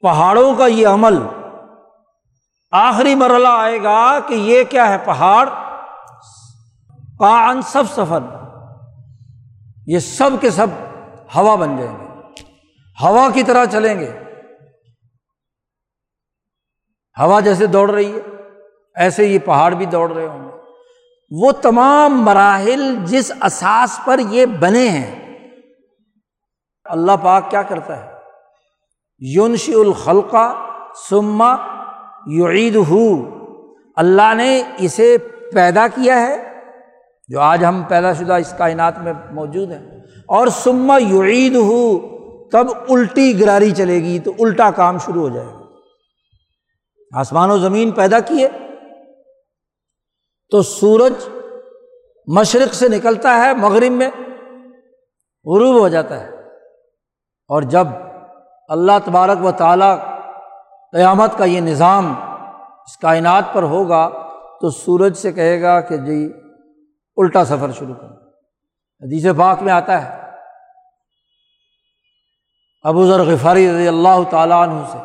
پہاڑوں کا یہ عمل آخری مرحلہ آئے گا کہ یہ کیا ہے پہاڑ؟ کان سب سفر۔ یہ سب کے سب ہوا بن جائیں گے۔ ہوا کی طرح چلیں گے۔ ہوا جیسے دوڑ رہی ہے۔ ایسے یہ پہاڑ بھی دوڑ رہے ہوں گے۔ وہ تمام مراحل جس اساس پر یہ بنے ہیں، اللہ پاک کیا کرتا ہے؟ یونش الخلقہ سما یعید ہو اللہ نے اسے پیدا کیا ہے، جو آج ہم پیدا شدہ اس کائنات میں موجود ہیں، اور سما یعید ہو تب الٹی گراری چلے گی، تو الٹا کام شروع ہو جائے گا۔ آسمان و زمین پیدا کیے تو سورج مشرق سے نکلتا ہے، مغرب میں غروب ہو جاتا ہے۔ اور جب اللہ تبارک و تعالیٰ قیامت کا یہ نظام اس کائنات پر ہوگا، تو سورج سے کہے گا کہ جی الٹا سفر شروع کرو۔ حدیث پاک میں آتا ہے۔ ابو ذر غفاری رضی اللہ تعالیٰ عنہ سے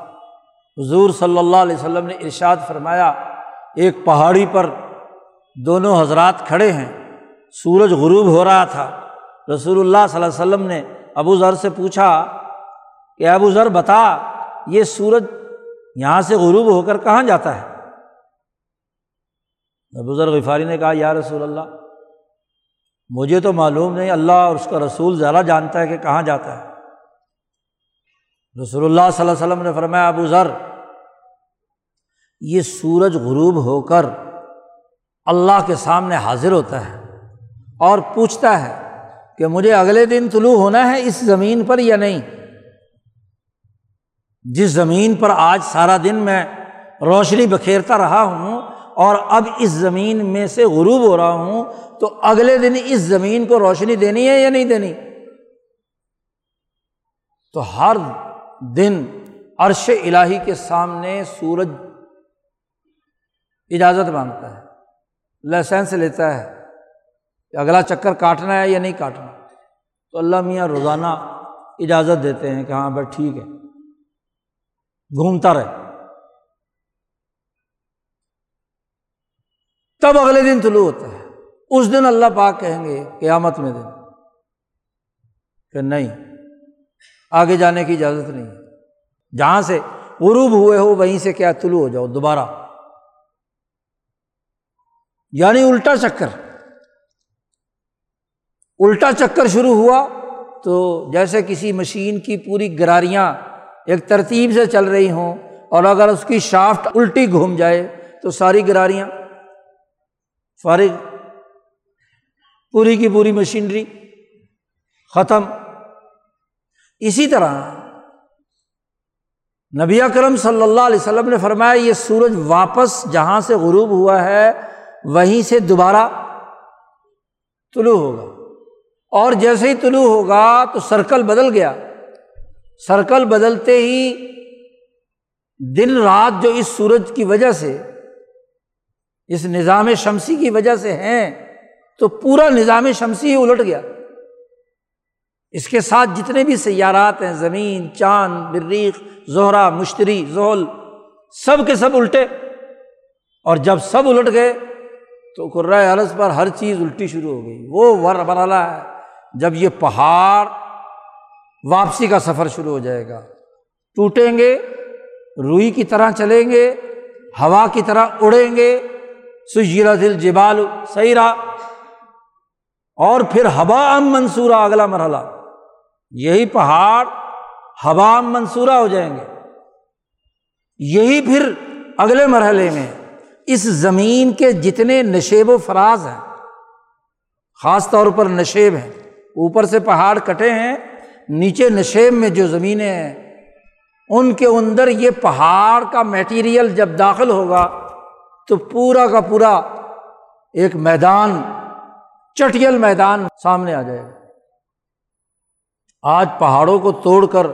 حضور صلی اللہ علیہ وسلم نے ارشاد فرمایا، ایک پہاڑی پر دونوں حضرات کھڑے ہیں۔ سورج غروب ہو رہا تھا۔ رسول اللہ صلی اللہ علیہ وسلم نے ابو ذر سے پوچھا کہ ابو ذر بتا، یہ سورج یہاں سے غروب ہو کر کہاں جاتا ہے؟ ابو ذر غفاری نے کہا، یا رسول اللہ، مجھے تو معلوم نہیں، اللہ اور اس کا رسول زیادہ جانتا ہے کہ کہاں جاتا ہے۔ رسول اللہ صلی اللہ علیہ وسلم نے فرمایا، ابو ذر، یہ سورج غروب ہو کر اللہ کے سامنے حاضر ہوتا ہے اور پوچھتا ہے کہ مجھے اگلے دن طلوع ہونا ہے اس زمین پر یا نہیں؟ جس زمین پر آج سارا دن میں روشنی بکھیرتا رہا ہوں اور اب اس زمین میں سے غروب ہو رہا ہوں، تو اگلے دن اس زمین کو روشنی دینی ہے یا نہیں دینی؟ تو ہر دن عرش الہی کے سامنے سورج اجازت مانگتا ہے۔ لائسنس لیتا ہے۔ کہ اگلا چکر کاٹنا ہے یا نہیں کاٹنا؟ تو اللہ میاں روزانہ اجازت دیتے ہیں کہ ہاں بھائی ٹھیک ہے۔ گھومتا رہے۔ تب اگلے دن طلوع ہوتا ہے۔ اس دن اللہ پاک کہیں گے، قیامت میں دن۔ کہ نہیں، آگے جانے کی اجازت نہیں۔ جہاں سے غروب ہوئے ہو، وہیں سے کیا طلوع ہو جاؤ، دوبارہ۔ یعنی الٹا چکر۔ الٹا چکر شروع ہوا تو جیسے کسی مشین کی پوری گراریاں ایک ترتیب سے چل رہی ہوں اور اگر اس کی شافٹ الٹی گھوم جائے تو ساری گراریاں فارغ۔ پوری کی پوری مشینری ختم۔ اسی طرح نبی اکرم صلی اللہ علیہ وسلم نے فرمایا یہ سورج واپس جہاں سے غروب ہوا ہے وہیں سے دوبارہ طلوع ہوگا۔ اور جیسے ہی طلوع ہوگا تو سرکل بدل گیا۔ سرکل بدلتے ہی دن رات جو اس سورج کی وجہ سے، اس نظام شمسی کی وجہ سے ہیں، تو پورا نظام شمسی ہی الٹ گیا۔ اس کے ساتھ جتنے بھی سیارات ہیں، زمین، چاند بریق زہرا مشتری، زحل، سب کے سب الٹے۔ اور جب سب الٹ گئے تو قرۂۂ عرض پر ہر چیز الٹی شروع ہو گئی۔ وہ ور برالا ہے۔ جب یہ پہاڑ واپسی کا سفر شروع ہو جائے گا۔ ٹوٹیں گے، روئی کی طرح چلیں گے، ہوا کی طرح اڑیں گے۔ سجیرا دل جبال صحیح رہا اور پھر ہوا ام منصورہ اگلا مرحلہ۔ یہی پہاڑ ہوا ام منصورہ ہو جائیں گے۔ یہی پھر اگلے مرحلے میں۔ اس زمین کے جتنے نشیب و فراز ہیں، خاص طور پر نشیب ہیں، اوپر سے پہاڑ کٹے ہیں، نیچے نشیب میں جو زمینیں ہیں، ان کے اندر یہ پہاڑ کا میٹیریل جب داخل ہوگا، تو پورا کا پورا ایک میدان، چٹیل میدان سامنے آ جائے گا۔ آج پہاڑوں کو توڑ کر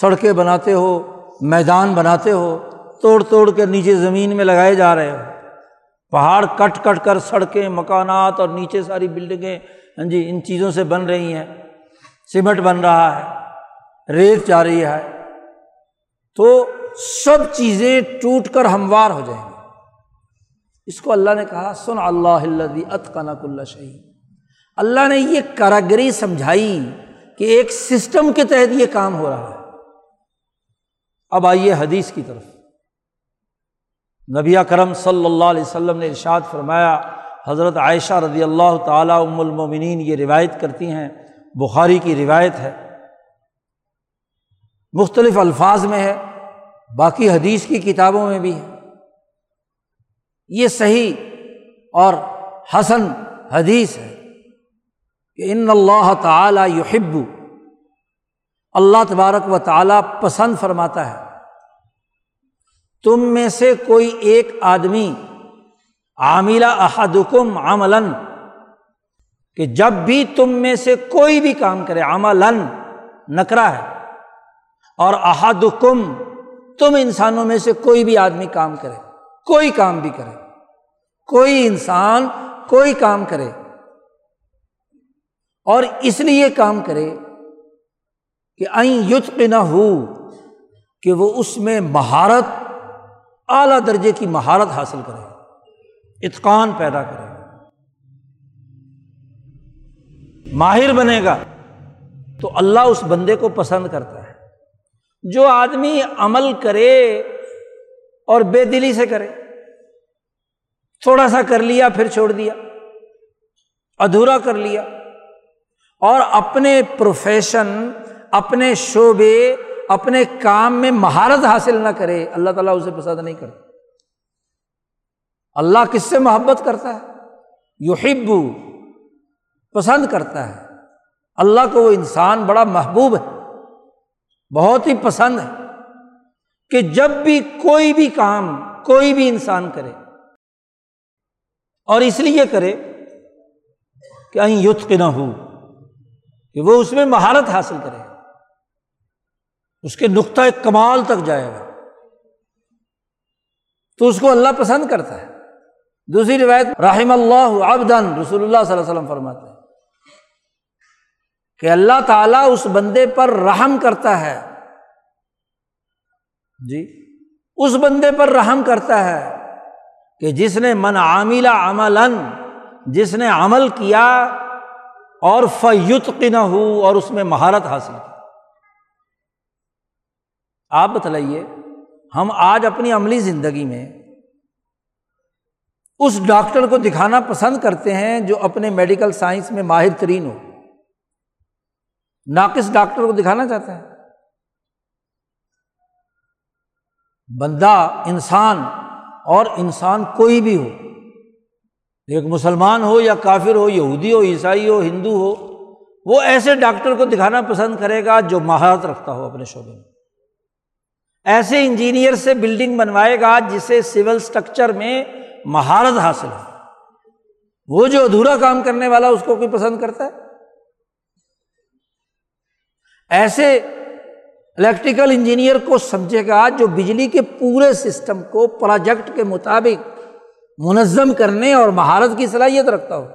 سڑکیں بناتے ہو، میدان بناتے ہو، توڑ توڑ کر نیچے زمین میں لگائے جا رہے ہو۔ پہاڑ کٹ کٹ کر سڑکیں، مکانات اور نیچے ساری بلڈنگیں ہاں جی ان چیزوں سے بن رہی ہیں۔ سیمنٹ بن رہا ہے، ریت جا رہی ہے۔ تو سب چیزیں ٹوٹ کر ہموار ہو جائیں گی۔ اس کو اللہ نے کہا، سن اللہ ات کا نق اللہ شہید اللہ نے یہ کاراگری سمجھائی کہ ایک سسٹم کے تحت یہ کام ہو رہا ہے۔ اب آئیے حدیث کی طرف۔ نبی کرم صلی اللہ علیہ وسلم نے ارشاد فرمایا، حضرت عائشہ رضی اللہ تعالیٰ ام المومنین یہ روایت کرتی ہیں، بخاری کی روایت ہے۔ مختلف الفاظ میں ہے، باقی حدیث کی کتابوں میں بھی ہے۔ یہ صحیح اور حسن حدیث ہے کہ ان اللہ تعالیٰ یحب، اللہ تبارک و تعالیٰ پسند فرماتا ہے۔ تم میں سے کوئی ایک آدمی عاملہ احدکم عملاً، کہ جب بھی تم میں سے کوئی بھی کام کرے، عملاً نکرا ہے، اور احدکم تم انسانوں میں سے کوئی بھی آدمی کام کرے، کوئی کام بھی کرے، کوئی انسان کوئی کام کرے، اور اس لیے کام کرے کہ آئیں یت نہ ہو کہ وہ اس میں مہارت اعلیٰ درجے کی مہارت حاصل کرے، اتقان پیدا کرے۔ ماہر بنے گا تو اللہ اس بندے کو پسند کرتا ہے۔ جو آدمی عمل کرے اور بے دلی سے کرے، تھوڑا سا کر لیا، پھر چھوڑ دیا، ادھورا کر لیا، اور اپنے پروفیشن، اپنے شعبے اپنے کام میں مہارت حاصل نہ کرے، اللہ تعالیٰ اسے پسند نہیں کرتا۔ اللہ کس سے محبت کرتا ہے؟ یو پسند کرتا ہے۔ اللہ کو وہ انسان بڑا محبوب ہے، بہت ہی پسند ہے کہ جب بھی کوئی بھی کام، کوئی بھی انسان کرے۔ اور اس لیے کرے کہ کہیں یوتھ کے نہ ہو کہ وہ اس میں مہارت حاصل کرے۔ اس کے نقطۂ کمال تک جائے گا۔ تو اس کو اللہ پسند کرتا ہے۔ دوسری روایت، رحم اللہ ابدن رسول اللہ صلی اللہ علیہ وسلم فرماتے ہیں کہ اللہ تعالیٰ اس بندے پر رحم کرتا ہے۔ جی اس بندے پر رحم کرتا ہے کہ جس نے من عاملہ عمل جس نے عمل کیا اور فیت نہ ہو اور اس میں مہارت حاصل کی۔ آپ بتلائیے، ہم آج اپنی عملی زندگی میں اس ڈاکٹر کو دکھانا پسند کرتے ہیں جو اپنے میڈیکل سائنس میں ماہر ترین ہو۔ ناقص ڈاکٹر کو دکھانا چاہتا ہے۔ بندہ، انسان اور انسان کوئی بھی ہو، ایک مسلمان ہو یا کافر ہو، یہودی ہو، عیسائی ہو، ہندو ہو، وہ ایسے ڈاکٹر کو دکھانا پسند کرے گا جو مہارت رکھتا ہو اپنے شعبے میں۔ ایسے انجینئر سے بلڈنگ بنوائے گا جسے سول اسٹرکچر میں مہارت حاصل ہو۔ وہ جو ادھورا کام کرنے والا اس کو کوئی پسند کرتا ہے؟ ایسے الیکٹریکل انجینئر کو سمجھے گا جو بجلی کے پورے سسٹم کو پروجیکٹ کے مطابق منظم کرنے اور مہارت کی صلاحیت رکھتا ہو۔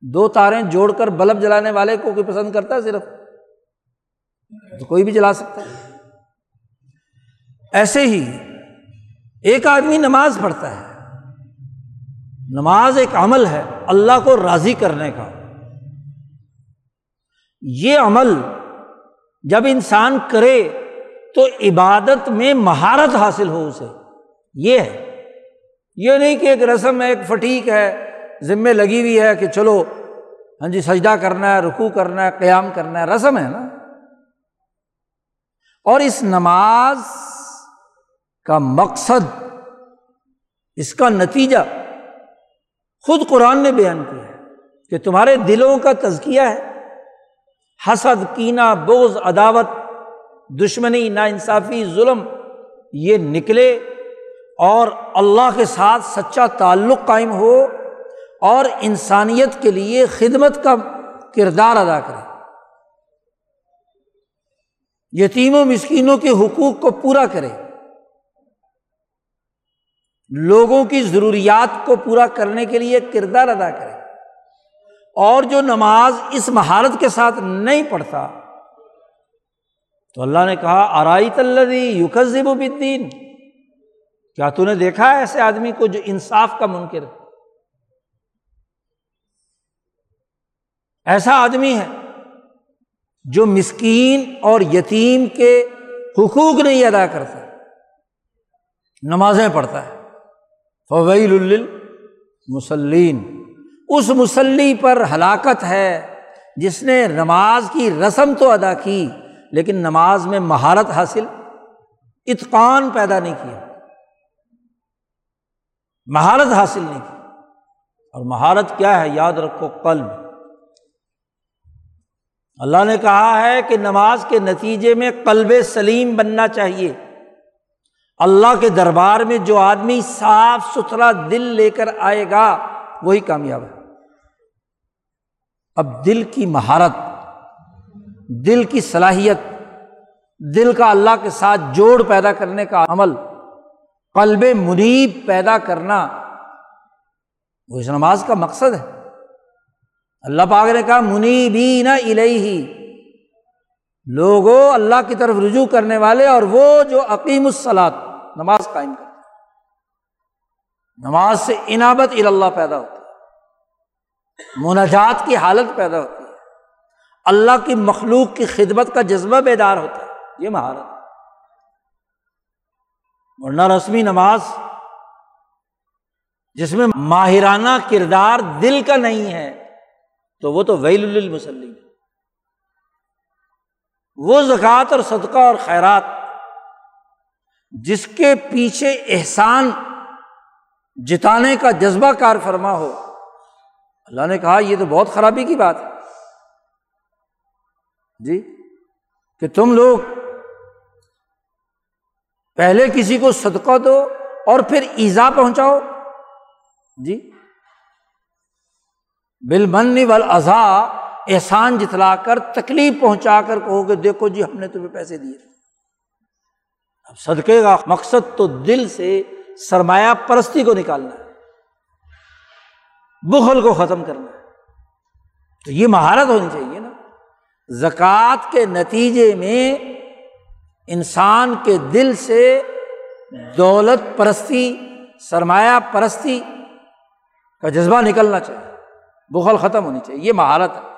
دو تاریں جوڑ کر بلب جلانے والے کو کوئی پسند کرتا ہے صرف؟ تو کوئی بھی جلا سکتا ہے۔ ایسے ہی ایک آدمی نماز پڑھتا ہے، نماز ایک عمل ہے اللہ کو راضی کرنے کا۔ یہ عمل جب انسان کرے تو عبادت میں مہارت حاصل ہو اسے۔ یہ ہے۔ یہ نہیں کہ ایک رسم ہے ایک فٹیک ہے، ذمے لگی ہوئی ہے کہ چلو ہاں جی سجدہ کرنا ہے رکو کرنا ہے، قیام کرنا ہے، رسم ہے نا۔ اور اس نماز کا مقصد، اس کا نتیجہ خود قرآن نے بیان کیا ہے کہ تمہارے دلوں کا تزکیہ ہے، حسد کینا بوز عداوت، دشمنی نا انصافی ظلم، یہ نکلے اور اللہ کے ساتھ سچا تعلق قائم ہو اور انسانیت کے لیے خدمت کا کردار ادا کرے۔ یتیم و مسکینوں کے حقوق کو پورا کرے۔ لوگوں کی ضروریات کو پورا کرنے کے لیے کردار ادا کرے۔ اور جو نماز اس مہارت کے ساتھ نہیں پڑھتا، تو اللہ نے کہا آرائی تلدی یوکزب الدین کیا تو نے دیکھا ہے ایسے آدمی کو جو انصاف کا منکر ایسا آدمی ہے جو مسکین اور یتیم کے حقوق نہیں ادا کرتا، نمازیں پڑھتا ہے۔ فویل مسلین اس مسلی پر ہلاکت ہے جس نے نماز کی رسم تو ادا کی، لیکن نماز میں مہارت حاصل، اتقان پیدا نہیں کیا، مہارت حاصل نہیں کی۔ اور مہارت کیا ہے؟ یاد رکھو قلب۔ اللہ نے کہا ہے کہ نماز کے نتیجے میں قلب سلیم بننا چاہیے۔ اللہ کے دربار میں جو آدمی صاف ستھرا دل لے کر آئے گا، وہی کامیاب ہے۔ اب دل کی مہارت، دل کی صلاحیت، دل کا اللہ کے ساتھ جوڑ پیدا کرنے کا عمل، قلب منیب پیدا کرنا، وہ اس نماز کا مقصد ہے۔ اللہ پاک نے کہا منی نہ الہی لوگوں اللہ کی طرف رجوع کرنے والے اور وہ جو عقیم الصلاط نماز قائم کرتے نماز سے انابت اللہ پیدا ہوتی ہے۔ مناجات کی حالت پیدا ہوتی ہے۔ اللہ کی مخلوق کی خدمت کا جذبہ بیدار ہوتا ہے۔ یہ مہارت ورنہ رسمی نماز، جس میں ماہرانہ کردار دل کا نہیں ہے، تو وہ تو ویل المسلم وہ زکوٰۃ اور صدقہ اور خیرات جس کے پیچھے احسان جتانے کا جذبہ کار فرما ہو۔ اللہ نے کہا، یہ تو بہت خرابی کی بات ہے۔ جی کہ تم لوگ پہلے کسی کو صدقہ دو اور پھر ایزا پہنچاؤ۔ جی بل من و احسان جتلا کر، تکلیف پہنچا کر کہو کہ دیکھو جی ہم نے تمہیں پیسے دیے۔ اب صدقے کا مقصد تو دل سے سرمایہ پرستی کو نکالنا ہے۔ بخل کو ختم کرنا ہے۔ تو یہ مہارت ہونی چاہیے نا۔ زکوٰۃ کے نتیجے میں انسان کے دل سے دولت پرستی، سرمایہ پرستی کا جذبہ نکلنا چاہیے۔ بخل ختم ہونی چاہیے۔ یہ مہارت ہے۔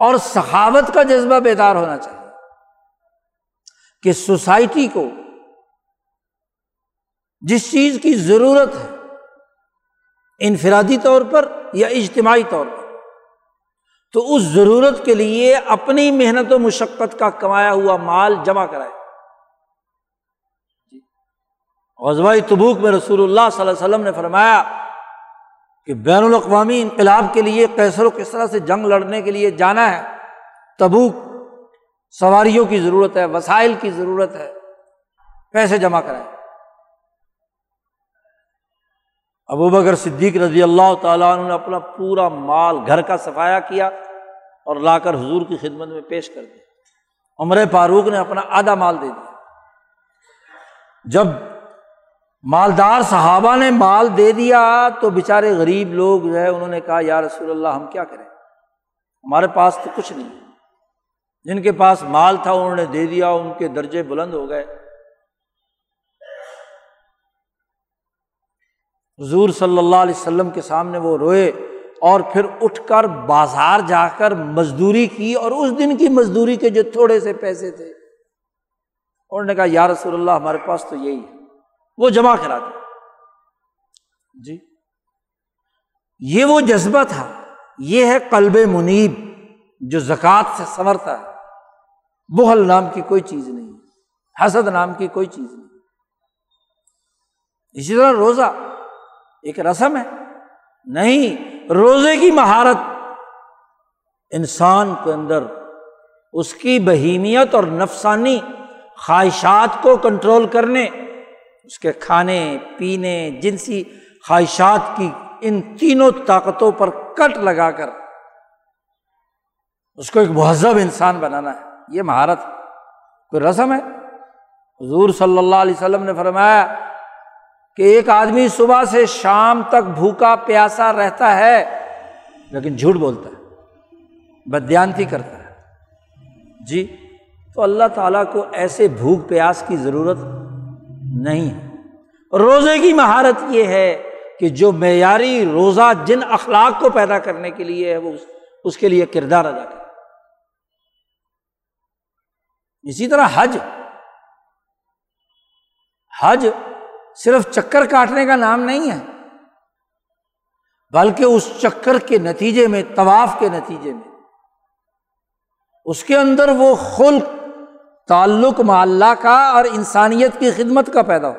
اور سخاوت کا جذبہ بیدار ہونا چاہیے کہ سوسائٹی کو جس چیز کی ضرورت ہے، انفرادی طور پر یا اجتماعی طور پر، تو اس ضرورت کے لیے اپنی محنت و مشقت کا کمایا ہوا مال جمع کرائے۔ جی۔ غزبۂ تبوک میں رسول اللہ صلی اللہ علیہ وسلم نے فرمایا کہ بین الاقوامی انقلاب کے لیے کیسر و کس طرح سے جنگ لڑنے کے لیے جانا ہے، تبوک سواریوں کی ضرورت ہے، وسائل کی ضرورت ہے، پیسے جمع کرائے ابو بکر صدیق رضی اللہ تعالیٰ عنہ نے اپنا پورا مال گھر کا صفایا کیا اور لا کر حضور کی خدمت میں پیش کر دیا۔ عمر فاروق نے اپنا آدھا مال دے دیا۔ جب مالدار صحابہ نے مال دے دیا تو بےچارے غریب لوگ جو ہے، انہوں نے کہا، یا رسول اللہ، ہم کیا کریں؟ ہمارے پاس تو کچھ نہیں جن کے پاس مال تھا، انہوں نے دے دیا، ان کے درجے بلند ہو گئے۔ حضور صلی اللہ علیہ وسلم کے سامنے وہ روئے اور پھر اٹھ کر بازار جا کر مزدوری کی اور اس دن کی مزدوری کے جو تھوڑے سے پیسے تھے، انہوں نے کہا، یا رسول اللہ، ہمارے پاس تو یہی ہے۔ وہ جمع کرا دیا جی۔ یہ وہ جذبہ تھا۔ یہ ہے کلب منیب جو زکوٰۃ سے سنورتا ہے۔ بہل نام کی کوئی چیز نہیں۔ حسد نام کی کوئی چیز نہیں۔ اسی طرح روزہ ایک رسم ہے۔ نہیں، روزے کی مہارت۔ انسان کے اندر اس کی بہیمیت اور نفسانی خواہشات کو کنٹرول کرنے اس کے کھانے، پینے، جنسی خواہشات کی ان تینوں طاقتوں پر کٹ لگا کر اس کو ایک مہذب انسان بنانا ہے۔ یہ مہارت کوئی رسم ہے؟ حضور صلی اللہ علیہ وسلم نے فرمایا کہ ایک آدمی صبح سے شام تک بھوکا پیاسا رہتا ہے، لیکن جھوٹ بولتا ہے، بدیانتی کرتا ہے۔ جی تو اللہ تعالیٰ کو ایسے بھوک پیاس کی ضرورت نہیں۔ ہے روزے کی مہارت یہ ہے کہ جو معیاری روزہ جن اخلاق کو پیدا کرنے کے لیے ہے، وہ اس کے لیے کردار ادا کرے۔ اسی طرح حج۔ حج صرف چکر کاٹنے کا نام نہیں ہے، بلکہ اس چکر کے نتیجے میں، طواف کے نتیجے میں۔ اس کے اندر وہ خلق تعلق معلّہ کا اور انسانیت کی خدمت کا پیدا ہو۔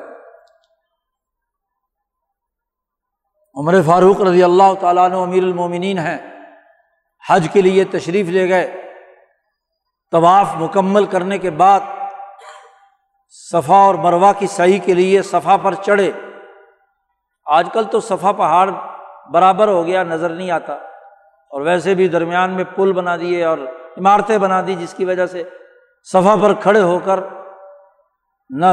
عمر فاروق رضی اللہ تعالیٰ عنہ امیر المومنین ہیں، حج کے لیے تشریف لے گئے۔ طواف مکمل کرنے کے بعد صفا اور مروا کی صحیح کے لیے صفا پر چڑھے۔ آج کل تو صفا پہاڑ برابر ہو گیا، نظر نہیں آتا۔ اور ویسے بھی درمیان میں پل بنا دیے اور عمارتیں بنا دی، جس کی وجہ سے صفا پر کھڑے ہو کر نہ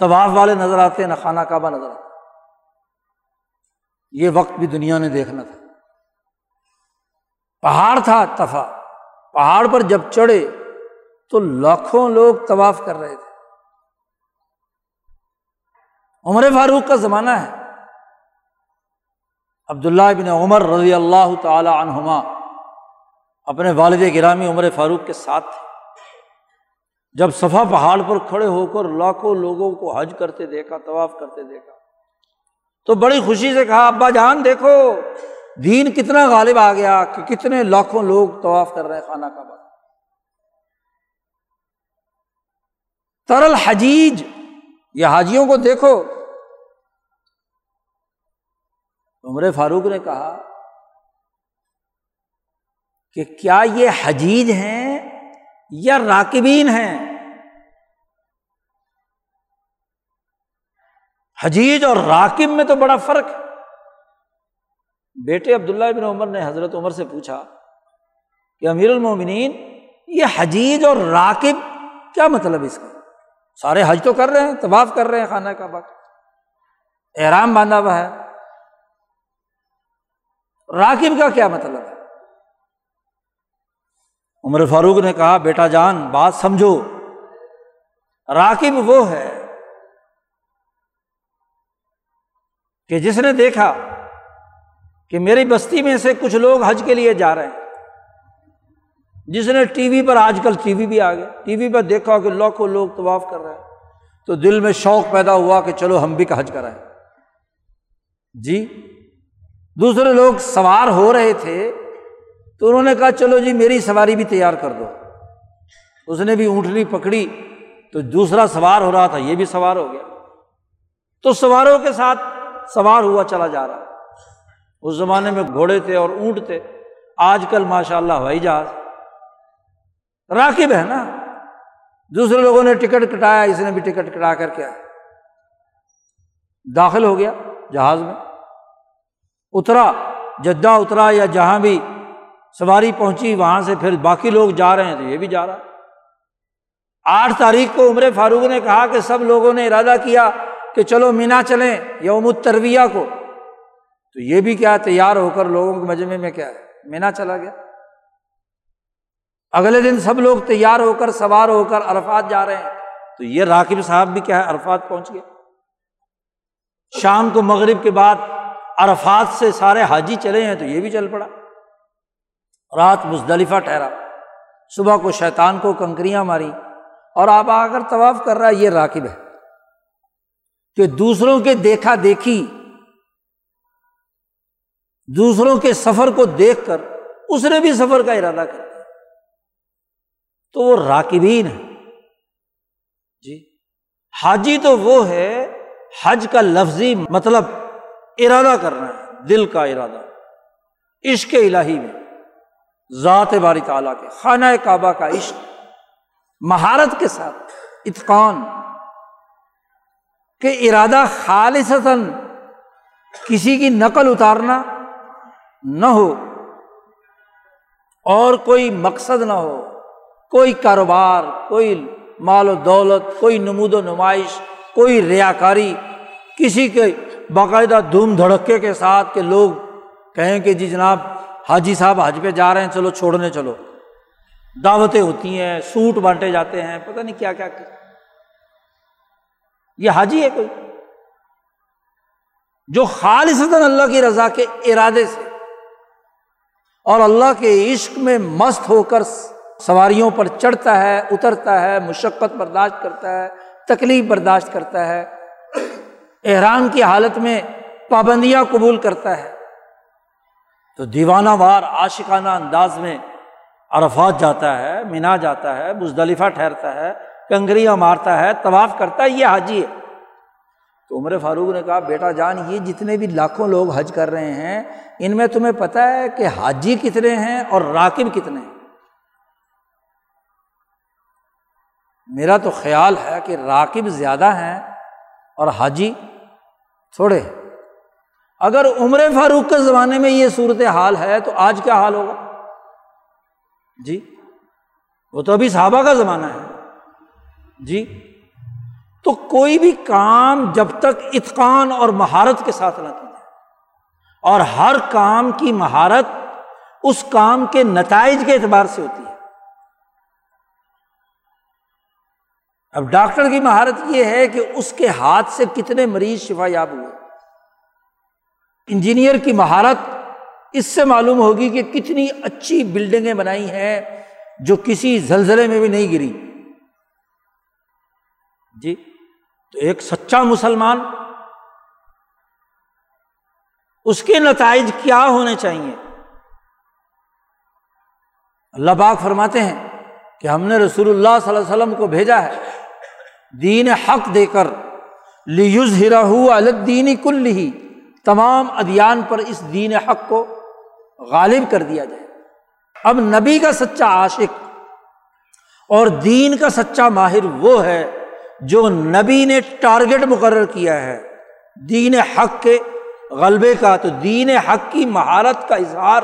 طواف والے نظر آتے، نہ خانہ کعبہ نظر آتا یہ وقت بھی دنیا نے دیکھنا تھا۔ پہاڑ تھا تفا پہاڑ پر جب چڑھے تو لاکھوں لوگ طواف کر رہے تھے۔ عمر فاروق کا زمانہ ہے۔ عبداللہ ابن عمر رضی اللہ تعالی عنہما اپنے والد گرامی عمر فاروق کے ساتھ تھے۔ جب صفا پہاڑ پر کھڑے ہو کر لاکھوں لوگوں کو حج کرتے دیکھا، طواف کرتے دیکھا۔ تو بڑی خوشی سے کہا، ابا جان، دیکھو، دین کتنا غالب آ گیا کہ کتنے لاکھوں لوگ طواف کر رہے ہیں خانہ کا ترل حجیج، یہ حاجیوں کو دیکھو۔ عمر فاروق نے کہا کہ کیا یہ حجیج ہیں؟ یا راکبین ہیں۔ حجیج اور راکب میں تو بڑا فرق ہے۔ بیٹے عبداللہ ابن عمر نے حضرت عمر سے پوچھا کہ امیر المومنین، یہ حجیج اور راکب کیا مطلب اس کا؟ سارے حج تو کر رہے ہیں، طواف کر رہے ہیں، خانہ کا وقت احرام باندھا ہوا ہے۔ راکب کا کیا مطلب ہے؟ عمر فاروق نے کہا، بیٹا جان، بات سمجھو۔ راکب وہ ہے کہ جس نے دیکھا کہ میری بستی میں سے کچھ لوگ حج کے لیے جا رہے ہیں، جس نے ٹی وی پر آج کل ٹی وی بھی آ گیا ٹی وی پر دیکھا کہ لاکھوں لوگ طواف کر رہے ہیں۔ تو دل میں شوق پیدا ہوا کہ چلو ہم بھی حج کرائیں۔ جی دوسرے لوگ سوار ہو رہے تھے۔ تو انہوں نے کہا، چلو جی میری سواری بھی تیار کر دو. اس نے بھی اونٹنی پکڑی تو دوسرا سوار ہو رہا تھا، یہ بھی سوار ہو گیا۔ تو سواروں کے ساتھ سوار ہوا، چلا جا رہا۔ اس زمانے میں گھوڑے تھے اور اونٹ تھے، آج کل ماشاء اللہ ہوائی جہاز۔ راکب ہے نا۔ دوسرے لوگوں نے ٹکٹ کٹایا، اس نے بھی ٹکٹ کٹا کر کے داخل ہو گیا جہاز میں۔ اترا، جدہ اترا یا جہاں بھی سواری پہنچی، وہاں سے پھر باقی لوگ جا رہے ہیں تو یہ بھی جا رہا آٹھ تاریخ کو عمر فاروق نے کہا کہ سب لوگوں نے ارادہ کیا کہ چلو مینا چلیں یوم الترویہ کو۔ تو یہ بھی کیا تیار ہو کر لوگوں کے مجمے میں کیا ہے؟ مینا چلا گیا۔ اگلے دن سب لوگ تیار ہو کر، سوار ہو کر عرفات جا رہے ہیں۔ تو یہ راکب صاحب بھی کیا ہے؟ عرفات پہنچ گیا شام کو مغرب کے بعد عرفات سے سارے حاجی چلے ہیں تو یہ بھی چل پڑا۔ رات مزدلفہ ٹھہرا۔ صبح کو شیطان کو کنکریاں ماری اور آپ آ کر طواف کر رہا ہے، یہ راکب ہے۔ کہ دوسروں کے دیکھا دیکھی، دوسروں کے سفر کو دیکھ کر اس نے بھی سفر کا ارادہ کر تو وہ راکبین ہے جی حاجی تو وہ ہے، حج کا لفظی مطلب ارادہ کرنا ہے، دل کا ارادہ۔ عشق الہی میں۔ ذات باری تعالیٰ کے، خانہ کعبہ کا عشق، مہارت کے ساتھ، اتقان کہ ارادہ خالصتاً کسی کی نقل اتارنا نہ ہو اور کوئی مقصد نہ ہو، کوئی کاروبار، کوئی مال و دولت، کوئی نمود و نمائش، کوئی ریا کاری کسی کے باقاعدہ دھوم دھڑکے کے ساتھ کہ لوگ کہیں کہ جی جناب حاجی صاحب حج پہ جا رہے ہیں، چلو چھوڑنے چلو۔ دعوتیں ہوتی ہیں، سوٹ بانٹے جاتے ہیں، پتہ نہیں کیا کیا۔ یہ حاجی ہے کوئی؟ جو خالص اللہ کی رضا کے ارادے سے اور اللہ کے عشق میں مست ہو کر سواریوں پر چڑھتا ہے، اترتا ہے، مشقت برداشت کرتا ہے، تکلیف برداشت کرتا ہے، احرام کی حالت میں پابندیاں قبول کرتا ہے۔ تو دیوانہ وار عاشقانہ انداز میں عرفات جاتا ہے، مینا جاتا ہے مزدلفہ ٹھہرتا ہے، کنگریاں مارتا ہے، طواف کرتا ہے، یہ حاجی ہے۔ تو عمر فاروق نے کہا، بیٹا جان، یہ جتنے بھی لاکھوں لوگ حج کر رہے ہیں، ان میں تمہیں پتا ہے کہ حاجی کتنے ہیں اور راکب کتنے ہیں۔ میرا تو خیال ہے کہ راکب زیادہ ہیں اور حاجی تھوڑے ہیں۔ اگر عمر فاروق کے زمانے میں یہ صورت حال ہے تو آج کیا حال ہوگا؟ جی وہ تو ابھی صحابہ کا زمانہ ہے۔ جی تو کوئی بھی کام جب تک اتقان اور مہارت کے ساتھ نہ کی جائے۔ اور ہر کام کی مہارت اس کام کے نتائج کے اعتبار سے ہوتی ہے۔ اب ڈاکٹر کی مہارت یہ ہے کہ اس کے ہاتھ سے کتنے مریض شفا یاب ہوئے۔ انجینئر کی مہارت اس سے معلوم ہوگی کہ کتنی اچھی بلڈنگیں بنائی ہیں جو کسی زلزلے میں بھی نہیں گری۔ جی تو ایک سچا مسلمان، اس کے نتائج کیا ہونے چاہیے؟ اللہ پاک فرماتے ہیں کہ ہم نے رسول اللہ صلی اللہ علیہ وسلم کو بھیجا ہے، دین حق دے کر لیوز ہرا الدین کل ہی تمام ادیان پر اس دین حق کو غالب کر دیا جائے۔ اب نبی کا سچا عاشق اور دین کا سچا ماہر وہ ہے جو نبی نے ٹارگیٹ مقرر کیا ہے۔ دین حق کے غلبے کا تو دین حق کی مہارت کا اظہار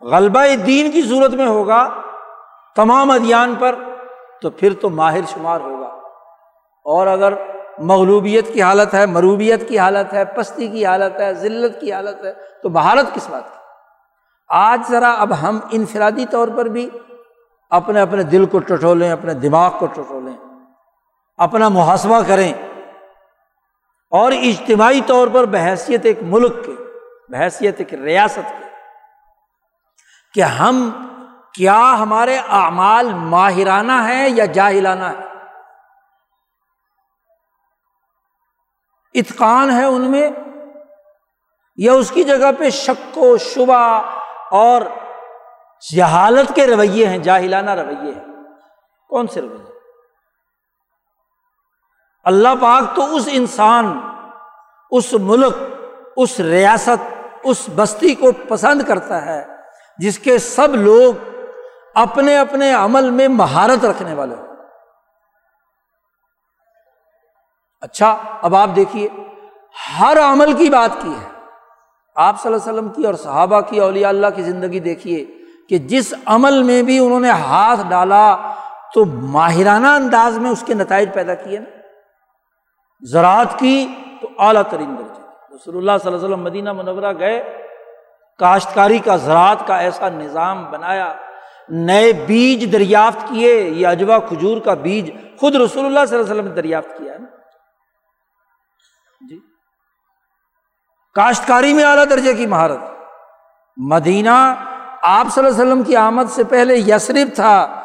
غلبہ دین کی صورت میں ہوگا، تمام ادیان پر تو پھر تو ماہر شمار ہوگا۔ اور اگر مغلوبیت کی حالت ہے، مروبیت کی حالت ہے، پستی کی حالت ہے، ذلت کی حالت ہے، تو بہارت کس بات کی؟ آج ذرا اب ہم انفرادی طور پر بھی اپنے اپنے دل کو ٹٹولیں، اپنے دماغ کو ٹٹولیں، اپنا محاسبہ کریں۔ اور اجتماعی طور پر بحثیت ایک ملک کے، بحثیت ایک ریاست کے، کہ ہم کیا ہمارے اعمال ماہرانہ ہیں یا جاہلانہ ہے اتقان ہے ان میں یا اس کی جگہ پہ شک و شبہ اور جہالت کے رویے ہیں، جاہلانہ رویے ہیں۔ کون سے رویے اللہ پاک تو اس انسان، اس ملک، اس ریاست، اس بستی کو پسند کرتا ہے جس کے سب لوگ اپنے اپنے عمل میں مہارت رکھنے والے ہو اچھا اب آپ دیکھیے، ہر عمل کی بات کی ہے۔ آپ صلی اللہ علیہ وسلم کی اور صحابہ کی، اولیاء اللہ کی زندگی دیکھیے کہ جس عمل میں بھی انہوں نے ہاتھ ڈالا تو ماہرانہ انداز میں اس کے نتائج پیدا کیے نا۔ زراعت کی تو اعلیٰ ترین درجے رسول اللہ صلی اللہ علیہ وسلم مدینہ منورہ گئے، کاشتکاری کا، زراعت کا ایسا نظام بنایا، نئے بیج دریافت کیے، یہ اجوا کھجور کا بیج خود رسول اللہ صلی اللہ علیہ وسلم نے دریافت کیا ہے نا۔ کاشتکاری میں اعلیٰ درجے کی مہارت۔ مدینہ آپ صلی اللہ علیہ وسلم کی آمد سے پہلے یسرف تھا۔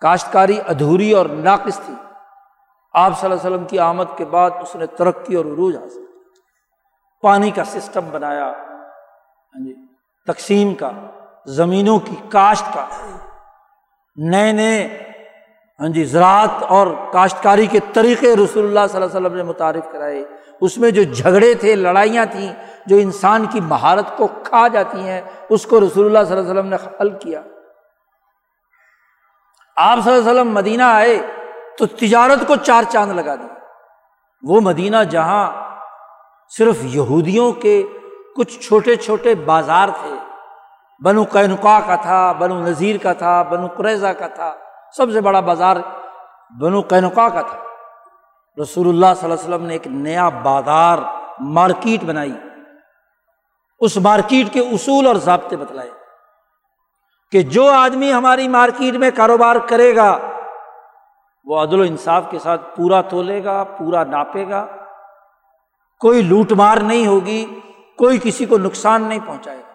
کاشتکاری ادھوری اور ناقص تھی۔ آپ صلی اللہ علیہ وسلم کی آمد کے بعد اس نے ترقی اور عروج حاصل۔ پانی کا سسٹم بنایا۔ ہاں جی تقسیم کا، زمینوں کی کاشت کا۔ نئے نئے ہاں جی زراعت اور کاشتکاری کے طریقے رسول اللہ صلی اللہ علیہ وسلم نے متعارف کرائے۔ اس میں جو جھگڑے تھے، لڑائیاں تھیں، جو انسان کی مہارت کو کھا جاتی ہیں، اس کو رسول اللہ صلی اللہ علیہ وسلم نے حل کیا۔ آپ صلی اللہ علیہ وسلم مدینہ آئے تو تجارت کو چار چاند لگا دی وہ مدینہ جہاں صرف یہودیوں کے کچھ چھوٹے چھوٹے بازار تھے، بنو قینقا کا تھا، بنو نذیر کا تھا، بنو قریضہ کا تھا، سب سے بڑا بازار بنو قینقا کا تھا۔ رسول اللہ صلی اللہ علیہ وسلم نے ایک نیا بازار مارکیٹ بنائی۔ اس مارکیٹ کے اصول اور ضابطے بتلائے کہ جو آدمی ہماری مارکیٹ میں کاروبار کرے گا، وہ عدل و انصاف کے ساتھ پورا تولے گا، پورا ناپے گا۔ کوئی لوٹ مار نہیں ہوگی، کوئی کسی کو نقصان نہیں پہنچائے گا۔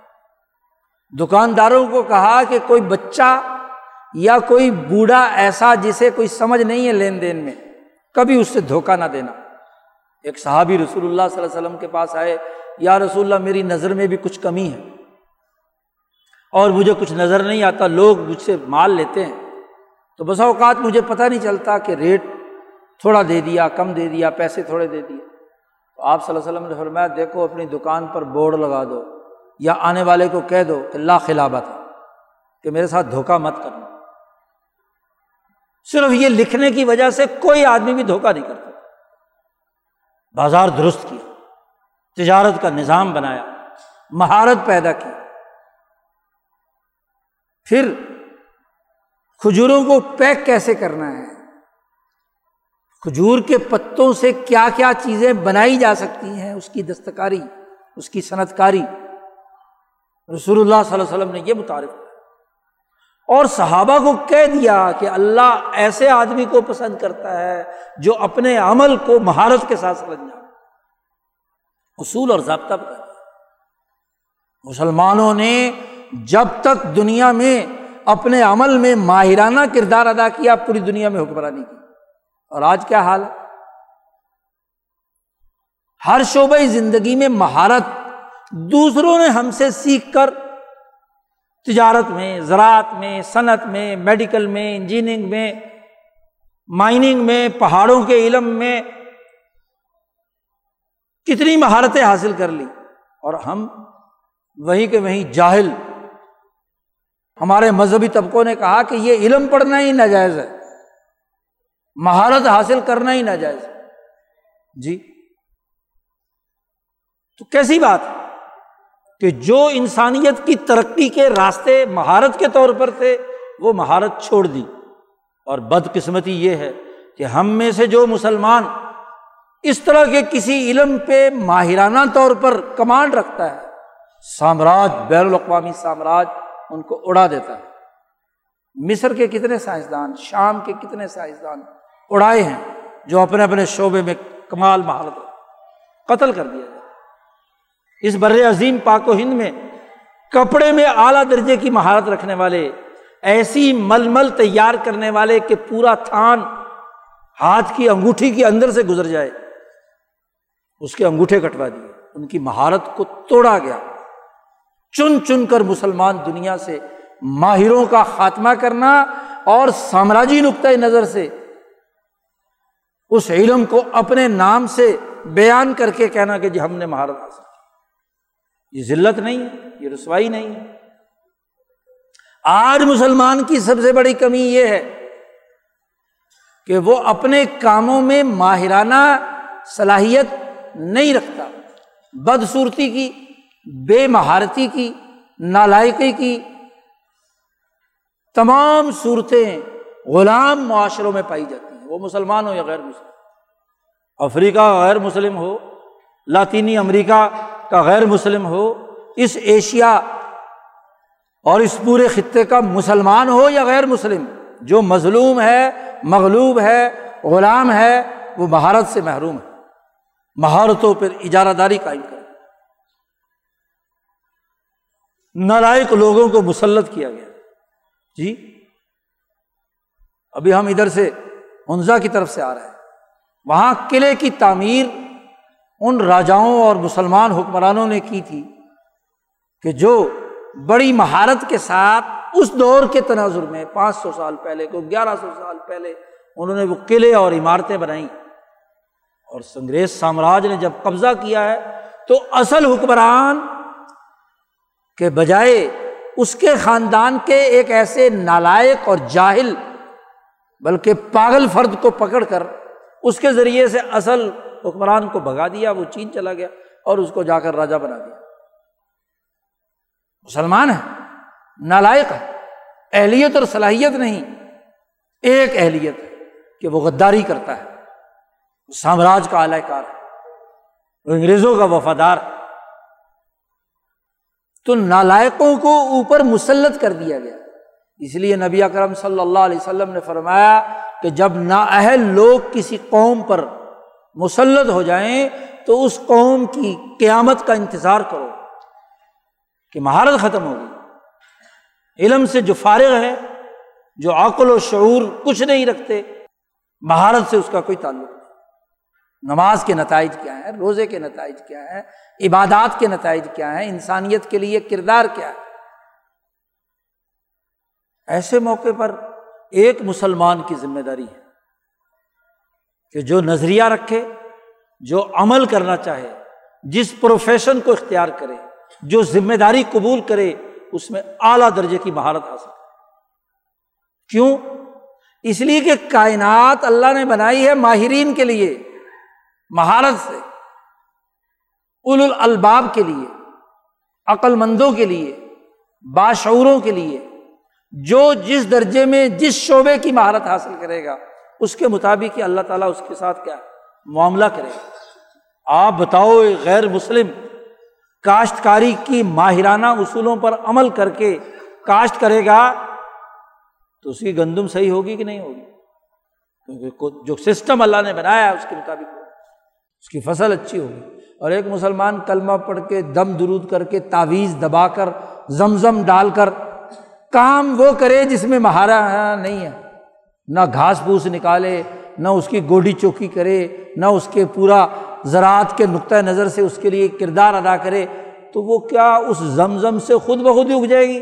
دکانداروں کو کہا کہ کوئی بچہ یا کوئی بوڑھا ایسا جسے کوئی سمجھ نہیں ہے لین دین میں کبھی اس سے دھوکہ نہ دینا۔ ایک صحابی رسول اللہ صلی اللہ علیہ وسلم کے پاس آئے، یا رسول اللہ، میری نظر میں بھی کچھ کمی ہے۔ اور مجھے کچھ نظر نہیں آتا، لوگ مجھ سے مال لیتے ہیں۔ تو بسا اوقات مجھے پتہ نہیں چلتا کہ ریٹ تھوڑا دے دیا، کم دے دیا، پیسے تھوڑے دے دیے۔ تو آپ صلی اللہ علیہ وسلم نے فرمایا، دیکھو، اپنی دکان پر بورڈ لگا دو یا آنے والے کو کہہ دو کہ لا خلابت ہے کہ میرے ساتھ دھوکہ مت کرنا۔ صرف یہ لکھنے کی وجہ سے کوئی آدمی بھی دھوکہ نہیں کرتا۔ بازار درست کیا، تجارت کا نظام بنایا، مہارت پیدا کی۔ پھر کھجوروں کو پیک کیسے کرنا ہے؟ کھجور کے پتوں سے کیا کیا چیزیں بنائی جا سکتی ہیں؟ اس کی دستکاری، اس کی صنعت کاری رسول اللہ صلی اللہ علیہ وسلم نے یہ متعارف اور صحابہ کو کہہ دیا کہ اللہ ایسے آدمی کو پسند کرتا ہے جو اپنے عمل کو مہارت کے ساتھ سمجھ جائے اصول اور ضابطہ بتا مسلمانوں نے جب تک دنیا میں اپنے عمل میں ماہرانہ کردار ادا کیا پوری دنیا میں حکمرانی کی۔ اور آج کیا حال ہے؟ ہر شعبۂ زندگی میں مہارت دوسروں نے ہم سے سیکھ کر تجارت میں، زراعت میں، صنعت میں، میڈیکل میں، انجینئرنگ میں، مائننگ میں، پہاڑوں کے علم میں کتنی مہارتیں حاصل کر لی۔ اور ہم وہیں کہ وہیں جاہل۔ ہمارے مذہبی طبقوں نے کہا کہ یہ علم پڑھنا ہی ناجائز ہے۔ مہارت حاصل کرنا ہی ناجائز۔ جی۔ تو کیسی بات کہ جو انسانیت کی ترقی کے راستے مہارت کے طور پر تھے، وہ مہارت چھوڑ دی۔ اور بدقسمتی یہ ہے کہ ہم میں سے جو مسلمان اس طرح کے کسی علم پہ ماہرانہ طور پر کمانڈ رکھتا ہے، سامراج، بین الاقوامی سامراج ان کو اڑا دیتا ہے۔ مصر کے کتنے سائنسدان، شام کے کتنے سائنسدان اڑائے ہیں جو اپنے اپنے شعبے میں کمال مہارت قتل کر دیا اس بر عظیم پاک و ہند میں کپڑے میں اعلیٰ درجے کی مہارت رکھنے والے، ایسی مل مل تیار کرنے والے کہ پورا تھان ہاتھ کی انگوٹھی کے اندر سے گزر جائے۔ اس کے انگوٹھے کٹوا دیے۔ ان کی مہارت کو توڑا گیا۔ چن چن کر مسلمان دنیا سے ماہروں کا خاتمہ کرنا اور سامراجی نقطۂ نظر سے اس علم کو اپنے نام سے بیان کر کے کہنا کہ جی ہم نے مہارت حاصل یہ ذلت نہیں ہے، یہ رسوائی نہیں ہے۔ آج مسلمان کی سب سے بڑی کمی یہ ہے کہ وہ اپنے کاموں میں ماہرانہ صلاحیت نہیں رکھتا۔ بدصورتی کی، بے مہارتی کی، نالائقی کی۔ تمام صورتیں غلام معاشروں میں پائی جاتی ہیں۔ وہ مسلمان ہو یا غیر مسلم۔ افریقہ غیر مسلم ہو، لاطینی امریکہ کا غیر مسلم ہو، اس ایشیا اور اس پورے خطے کا مسلمان ہو یا غیر مسلم، جو مظلوم ہے، مغلوب ہے، غلام ہے، وہ مہارت سے محروم ہے۔ مہارتوں پر اجارہ داری قائم کر نالائق لوگوں کو مسلط کیا گیا۔ جی ابھی ہم ادھر سے انزا کی طرف سے آ رہے ہیں۔ وہاں قلعے کی تعمیر ان راجاؤں اور مسلمان حکمرانوں نے کی تھی کہ جو بڑی مہارت کے ساتھ اس دور کے تناظر میں پانچ سو سال پہلے کو گیارہ سو سال پہلے انہوں نے وہ قلعے اور عمارتیں بنائی اور سنگریز سامراج نے جب قبضہ کیا ہے تو اصل حکمران کے بجائے اس کے خاندان کے ایک ایسے نالائق اور جاہل بلکہ پاگل فرد کو پکڑ کر اس کے ذریعے سے اصل حکمران کو بھگا دیا، وہ چین چلا گیا اور اس کو جا کر راجا بنا دیا۔ مسلمان ہے نالائق ہے اہلیت اور صلاحیت نہیں۔ ایک اہلیت ہے کہ وہ غداری کرتا ہے۔ سامراج کا اعلی کار ہے۔ وہ انگریزوں کا وفادار تو نالائقوں کو اوپر مسلط کر دیا گیا۔ اس لیے نبی اکرم صلی اللہ علیہ وسلم نے فرمایا کہ جب نااہل لوگ کسی قوم پر مسلط ہو جائیں تو اس قوم کی قیامت کا انتظار کرو کہ مہارت ختم ہوگی۔ علم سے جو فارغ ہے، جو عقل و شعور کچھ نہیں رکھتے، مہارت سے اس کا کوئی تعلق نہیں۔ نماز کے نتائج کیا ہیں؟ روزے کے نتائج کیا ہیں؟ عبادات کے نتائج کیا ہیں؟ انسانیت کے لیے کردار کیا ہے؟ ایسے موقع پر ایک مسلمان کی ذمہ داری ہے۔ کہ جو نظریہ رکھے، جو عمل کرنا چاہے، جس پروفیشن کو اختیار کرے، جو ذمہ داری قبول کرے، اس میں اعلیٰ درجے کی مہارت حاصل کرے۔ کیوں؟ اس لیے کہ کائنات اللہ نے بنائی ہے ماہرین کے لیے، مہارت سے اول الباب کے لیے عقل مندوں کے لیے، باشعوروں کے لیے، جو جس درجے میں، جس شعبے کی مہارت حاصل کرے گا۔ اس کے مطابق ہی اللہ تعالیٰ اس کے ساتھ کیا معاملہ کرے گا۔ آپ بتاؤ غیر مسلم، کاشتکاری کی ماہرانہ اصولوں پر عمل کر کے کاشت کرے گا تو اس کی گندم صحیح ہوگی کہ نہیں ہوگی؟ کیونکہ جو سسٹم اللہ نے بنایا ہے، اس کے مطابق اس کی فصل اچھی ہوگی۔ اور ایک مسلمان کلمہ پڑھ کے دم درود کر کے تعویذ دبا کر، زمزم ڈال کر، کام وہ کرے جس میں مہارا نہیں ہے۔ نہ گھاس پھوس نکالے، نہ اس کی گوڈی چوکی کرے، نہ اس کے پورا زراعت کے نقطۂ نظر سے اس کے لیے کردار ادا کرے، تو وہ کیا اس زمزم سے خود بخود ہی اگ جائے گی؟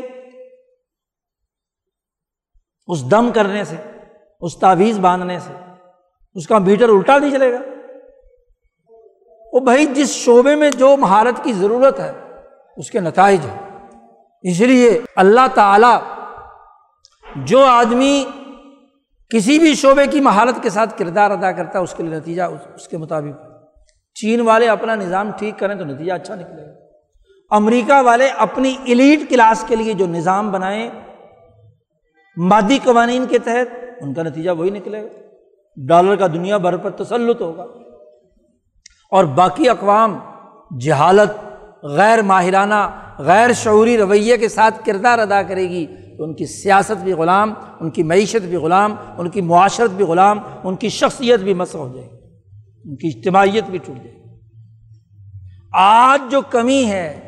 اس دم کرنے سے، اس تعویذ باندھنے سے، اس کا میٹر الٹا نہیں چلے گا؟ وہ بھائی جس شعبے میں جو مہارت کی ضرورت ہے، اس کے نتائج ہے اس لیے اللہ تعالی جو آدمی کسی بھی شعبے کی مہارت کے ساتھ کردار ادا کرتا ہے، اس کے لیے نتیجہ اس کے مطابق۔ چین والے اپنا نظام ٹھیک کریں تو نتیجہ اچھا نکلے گا۔ امریکہ والے اپنی ایلیٹ کلاس کے لیے جو نظام بنائیں مادی قوانین کے تحت، ان کا نتیجہ وہی نکلے گا۔ ڈالر کا دنیا بھر پر تسلط ہوگا۔ اور باقی اقوام جہالت، غیر ماہرانہ، غیر شعوری رویے کے ساتھ کردار ادا کرے گی۔ ان کی سیاست بھی غلام، ان کی معیشت بھی غلام، ان کی معاشرت بھی غلام، ان کی شخصیت بھی مس ہو جائے گی، ان کی اجتماعیت بھی ٹوٹ جائے گی۔ آج جو کمی ہے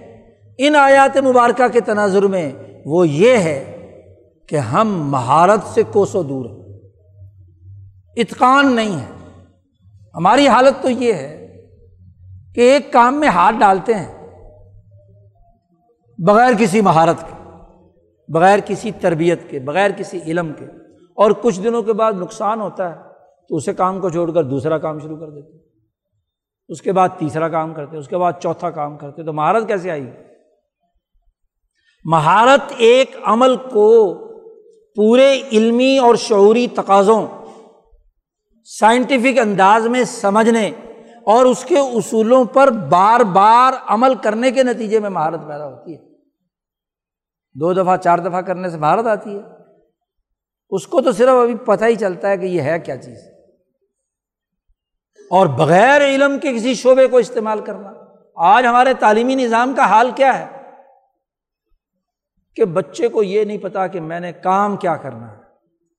ان آیات مبارکہ کے تناظر میں وہ یہ ہے کہ ہم مہارت سے کوسوں دور ہیں۔ اتقان نہیں ہے۔ ہماری حالت تو یہ ہے کہ ایک کام میں ہاتھ ڈالتے ہیں بغیر کسی مہارت کے۔ بغیر کسی تربیت کے، بغیر کسی علم کے۔ اور کچھ دنوں کے بعد نقصان ہوتا ہے، تو اسے کام کو چھوڑ کر دوسرا کام شروع کر دیتے اس کے بعد تیسرا کام کرتے اس کے بعد چوتھا کام کرتے تو مہارت کیسے آئی؟ مہارت ایک عمل کو پورے علمی اور شعوری تقاضوں، سائنٹیفک انداز میں سمجھنے اور اس کے اصولوں پر بار بار عمل کرنے کے نتیجے میں مہارت پیدا ہوتی ہے۔ دو دفعہ، چار دفعہ کرنے سے مہارت آتی ہے۔ اس کو تو صرف ابھی پتہ ہی چلتا ہے کہ یہ ہے کیا چیز۔ اور بغیر علم کے کسی شعبے کو استعمال کرنا۔ آج ہمارے تعلیمی نظام کا حال کیا ہے؟ کہ بچے کو یہ نہیں پتا کہ میں نے کام کیا کرنا ہے۔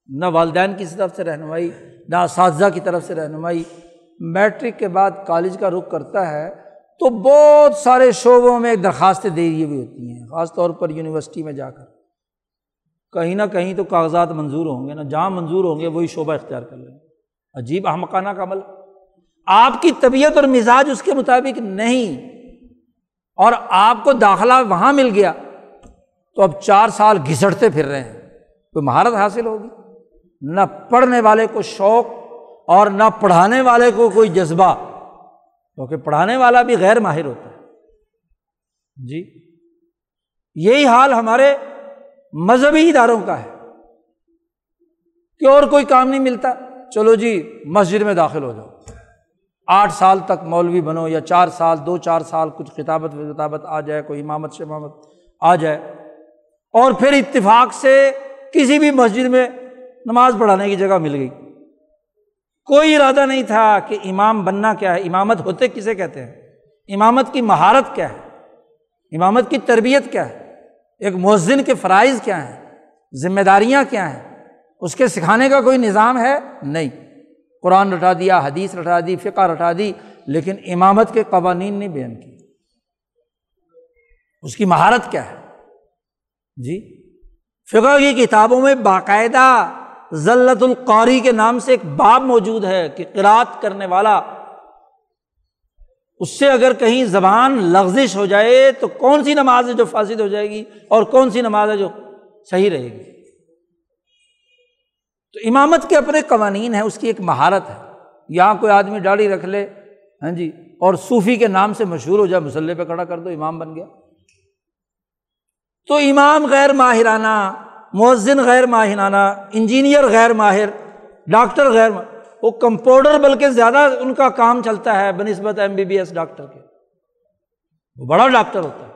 نہ والدین کی طرف سے رہنمائی، نہ اساتذہ کی طرف سے رہنمائی۔ میٹرک کے بعد کالج کا رخ کرتا ہے تو بہت سارے شعبوں میں درخواستیں دے دی ہوئی ہوتی ہیں، خاص طور پر یونیورسٹی میں جا کر۔ کہیں نہ کہیں تو کاغذات منظور ہوں گے، نہ جہاں منظور ہوں گے وہی شعبہ اختیار کر لیں گے۔ عجیب احمقانہ کا عمل۔ آپ کی طبیعت اور مزاج اس کے مطابق نہیں۔ اور آپ کو داخلہ وہاں مل گیا تو اب چار سال گھسٹتے پھر رہے ہیں۔ کوئی مہارت حاصل ہوگی؟ نہ پڑھنے والے کو شوق اور نہ پڑھانے والے کو کوئی جذبہ۔ کیونکہ پڑھانے والا بھی غیر ماہر ہوتا ہے۔ جی یہی حال ہمارے مذہبی اداروں کا ہے کہ اور کوئی کام نہیں ملتا۔ چلو جی مسجد میں داخل ہو جاؤ۔ آٹھ سال تک مولوی بنو یا چار سال، دو چار سال کچھ خطابت و کتابت آ جائے، کوئی امامت، شمامت آ جائے۔ اور پھر اتفاق سے کسی بھی مسجد میں نماز پڑھانے کی جگہ مل گئی۔ کوئی ارادہ نہیں تھا کہ امام بننا کیا ہے، امامت ہوتے کسے کہتے ہیں؟ امامت کی مہارت کیا ہے؟ امامت کی تربیت کیا ہے؟ ایک مؤذن کے فرائض کیا ہیں؟ ذمہ داریاں کیا ہیں؟ اس کے سکھانے کا کوئی نظام ہے؟ نہیں۔ قرآن رٹا دیا، حدیث رٹا دی، فقہ رٹا دی، لیکن امامت کے قوانین نہیں بیان کی اس کی مہارت کیا ہے؟ جی فقہ کی کتابوں میں باقاعدہ ذلت القاری کے نام سے ایک باب موجود ہے کہ قرات کرنے والا، اس سے اگر کہیں زبان لغزش ہو جائے تو کون سی نماز ہے جو فاسد ہو جائے گی اور کون سی نماز ہے جو صحیح رہے گی؟ تو امامت کے اپنے قوانین ہیں، اس کی ایک مہارت ہے۔ یہاں کوئی آدمی ڈاڑی رکھ لے ہاں جی اور صوفی کے نام سے مشہور ہو جائے، مسلح پہ کھڑا کر دو، امام بن گیا۔ تو امام غیر ماہرانہ مؤذن غیر ماہرانہ، انجینئر غیر ماہر، ڈاکٹر غیر وہ کمپاؤڈر بلکہ زیادہ ان کا کام چلتا ہے بہ نسبت M B B S doctor کے۔ وہ بڑا ڈاکٹر ہوتا ہے،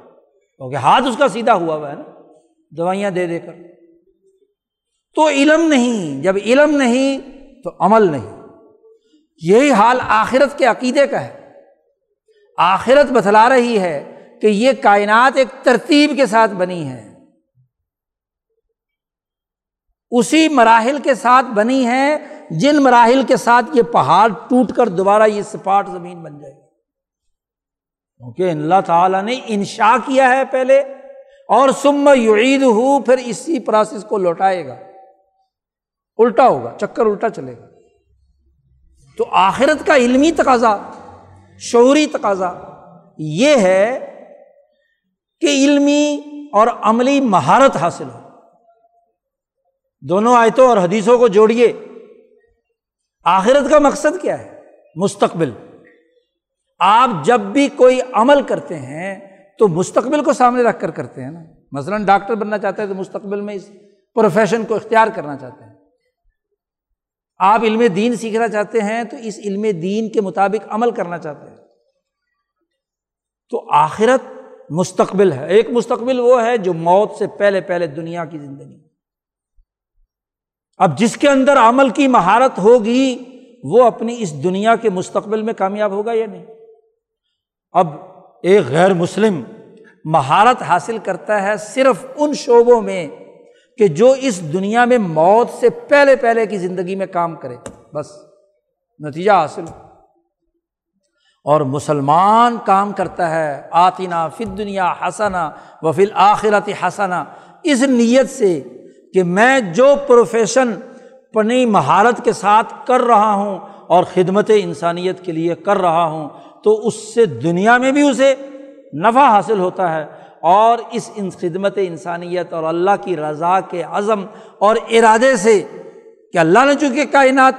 کیونکہ ہاتھ اس کا سیدھا ہوا ہوا ہے نا، دوائیاں دے دے کر۔ تو علم نہیں، جب علم نہیں تو عمل نہیں۔ یہی حال آخرت کے عقیدے کا ہے۔ آخرت بتلا رہی ہے کہ یہ کائنات ایک ترتیب کے ساتھ بنی ہے۔ اسی مراحل کے ساتھ بنی ہے۔ جن مراحل کے ساتھ یہ پہاڑ ٹوٹ کر دوبارہ یہ سپاٹ زمین بن جائے گی۔ کیونکہ اللہ تعالیٰ نے انشا کیا ہے پہلے، اور سم یعید ہو پھر اسی پروسیس کو لوٹائے گا۔ الٹا ہوگا، چکر الٹا چلے گا۔ تو آخرت کا علمی تقاضا، شعوری تقاضا یہ ہے کہ علمی اور عملی مہارت حاصل ہو۔ دونوں آیتوں اور حدیثوں کو جوڑیے۔ آخرت کا مقصد کیا ہے؟ مستقبل۔ آپ جب بھی کوئی عمل کرتے ہیں تو مستقبل کو سامنے رکھ کر کرتے ہیں نا۔ مثلاً ڈاکٹر بننا چاہتے ہیں تو مستقبل میں اس پروفیشن کو اختیار کرنا چاہتے ہیں آپ علم دین سیکھنا چاہتے ہیں تو اس علم دین کے مطابق عمل کرنا چاہتے ہیں۔ تو آخرت مستقبل ہے۔ ایک مستقبل وہ ہے جو موت سے پہلے پہلے دنیا کی زندگی۔ اب جس کے اندر عمل کی مہارت ہوگی، وہ اپنی اس دنیا کے مستقبل میں کامیاب ہوگا یا نہیں؟ اب ایک غیر مسلم مہارت حاصل کرتا ہے صرف ان شعبوں میں کہ جو اس دنیا میں موت سے پہلے پہلے کی زندگی میں کام کرے۔ بس، نتیجہ حاصل۔ اور مسلمان کام کرتا ہے آتینا فت دنیا حسنا و فل آخرت حسنا۔ اس نیت سے کہ میں جو پروفیشن اپنی مہارت کے ساتھ کر رہا ہوں اور خدمت انسانیت کے لیے کر رہا ہوں، تو اس سے دنیا میں بھی اسے نفع حاصل ہوتا ہے اور اس خدمت انسانیت اور اللہ کی رضا کے عزم اور ارادے سے کہ اللہ نے چونکہ کائنات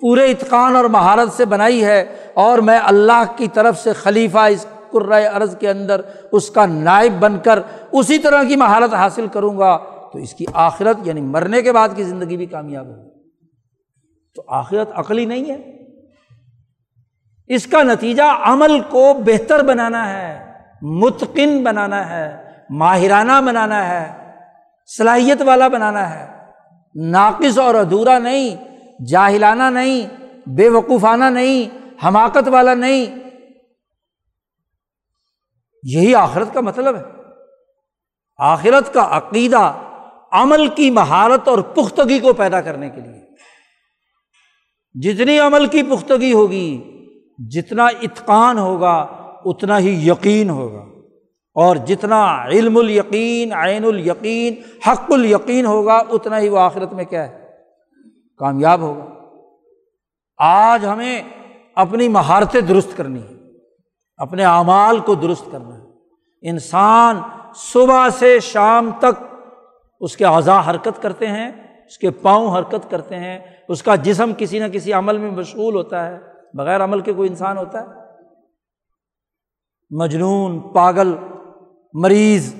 پورے اتقان اور مہارت سے بنائی ہے اور میں اللہ کی طرف سے خلیفہ اس عرض کے اندر اس کا نائب بن کر اسی طرح کی مہارت حاصل کروں گا تو اس کی آخرت یعنی مرنے کے بعد کی زندگی بھی کامیاب ہوگی۔ تو آخرت عقلی نہیں ہے۔ اس کا نتیجہ عمل کو بہتر بنانا ہے، متقن بنانا ہے، ماہرانہ بنانا ہے، صلاحیت والا بنانا ہے۔ ناقص اور ادھورا نہیں، جاہلانہ نہیں، بے وقوفانہ نہیں، حماقت والا نہیں۔ یہی آخرت کا مطلب ہے۔ آخرت کا عقیدہ عمل کی مہارت اور پختگی کو پیدا کرنے کے لیے۔ جتنی عمل کی پختگی ہوگی، جتنا اتقان ہوگا، اتنا ہی یقین ہوگا۔ اور جتنا علم الیقین، عین الیقین، حق الیقین ہوگا، اتنا ہی وہ آخرت میں کیا ہے؟ کامیاب ہوگا۔ آج ہمیں اپنی مہارتیں درست کرنی ہے اپنے اعمال کو درست کرنا ہے۔ انسان صبح سے شام تک اس کے اعضاء حرکت کرتے ہیں، اس کے پاؤں حرکت کرتے ہیں، اس کا جسم کسی نہ کسی عمل میں مشغول ہوتا ہے، بغیر عمل کے کوئی انسان ہوتا ہے۔ مجنون، پاگل، مریض،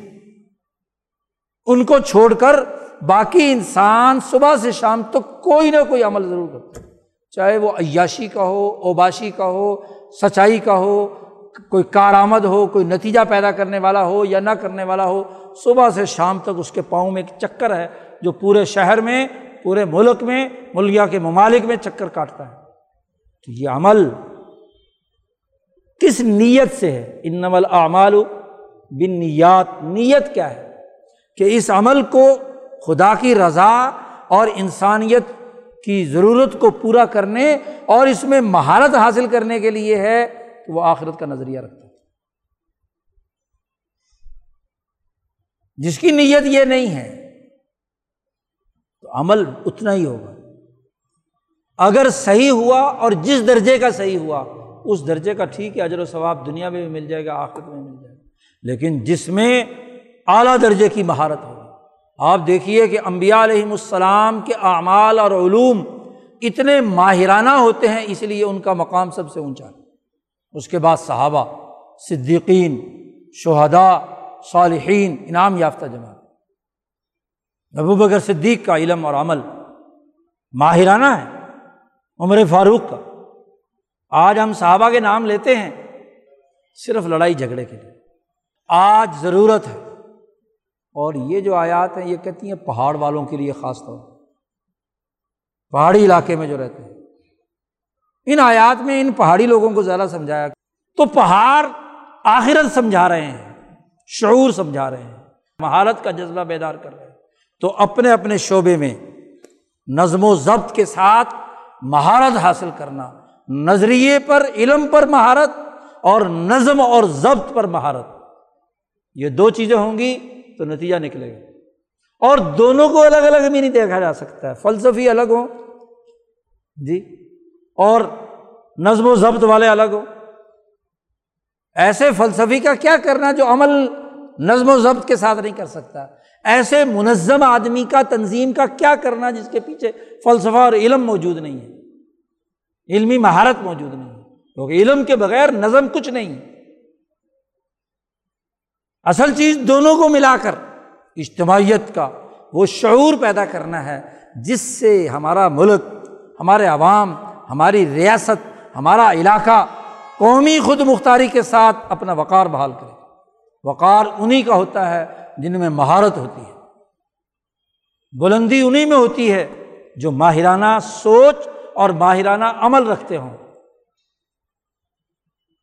ان کو چھوڑ کر باقی انسان صبح سے شام تک کوئی نہ کوئی عمل ضرور کرتا ہے۔ چاہے وہ عیاشی کا ہو، اوباشی کا ہو، سچائی کا ہو کوئی کارآمد ہو، کوئی نتیجہ پیدا کرنے والا ہو یا نہ کرنے والا ہو، صبح سے شام تک اس کے پاؤں میں ایک چکر ہے جو پورے شہر میں، پورے ملک میں ملیا کے ممالک میں چکر کاٹتا ہے۔ تو یہ عمل کس نیت سے ہے؟ ان نمل اعمال بن نیات نیت کیا ہے؟ کہ اس عمل کو خدا کی رضا اور انسانیت کی ضرورت کو پورا کرنے اور اس میں مہارت حاصل کرنے کے لیے ہے۔ تو وہ آخرت کا نظریہ رکھتا ہے۔ جس کی نیت یہ نہیں ہے، تو عمل اتنا ہی ہوگا۔ اگر صحیح ہوا اور جس درجے کا صحیح ہوا، اس درجے کا ٹھیک ہے، اجر و ثواب دنیا میں بھی مل جائے گا، آخرت میں مل جائے گا۔ لیکن جس میں اعلیٰ درجے کی مہارت ہوگی آپ دیکھیے کہ امبیا علیہم السلام کے اعمال اور علوم اتنے ماہرانہ ہوتے ہیں، اس لیے ان کا مقام سب سے اونچا ہے۔ اس کے بعد صحابہ، صدیقین شہدا صالحین، انعام یافتہ جماعت۔ ابو بکر صدیق کا علم اور عمل ماہرانہ ہے، عمر فاروق کا۔ آج ہم صحابہ کے نام لیتے ہیں صرف لڑائی جھگڑے کے لیے۔ آج ضرورت ہے۔ اور یہ جو آیات ہیں، یہ کہتی ہیں پہاڑ والوں کے لیے خاص طور۔ پہاڑی علاقے میں جو رہتے ہیں۔ ان آیات میں ان پہاڑی لوگوں کو زیادہ سمجھایا تو پہاڑ آخرت سمجھا رہے ہیں، شعور سمجھا رہے ہیں، مہارت کا جذبہ بیدار کر رہے ہیں۔ تو اپنے اپنے شعبے میں نظم و ضبط کے ساتھ مہارت حاصل کرنا، نظریے پر، علم پر مہارت اور نظم اور ضبط پر مہارت۔ یہ دو چیزیں ہوں گی تو نتیجہ نکلے گا۔ اور دونوں کو الگ الگ بھی نہیں دیکھا جا سکتا ہے، فلسفی الگ ہوں۔ جی؟ اور نظم و ضبط والے الگ ہو ایسے فلسفی کا کیا کرنا جو عمل نظم و ضبط کے ساتھ نہیں کر سکتا؟ ایسے منظم آدمی کا تنظیم کا کیا کرنا جس کے پیچھے فلسفہ اور علم موجود نہیں ہے؟ علمی مہارت موجود نہیں ہے، کیونکہ علم کے بغیر نظم کچھ نہیں۔ اصل چیز دونوں کو ملا کر اجتماعیت کا وہ شعور پیدا کرنا ہے، جس سے ہمارا ملک، ہمارے عوام ہماری ریاست، ہمارا علاقہ قومی خود مختاری کے ساتھ اپنا وقار بحال کرے۔ وقار انہیں کا ہوتا ہے جن میں مہارت ہوتی ہے۔ بلندی انہیں میں ہوتی ہے جو ماہرانہ سوچ اور ماہرانہ عمل رکھتے ہوں۔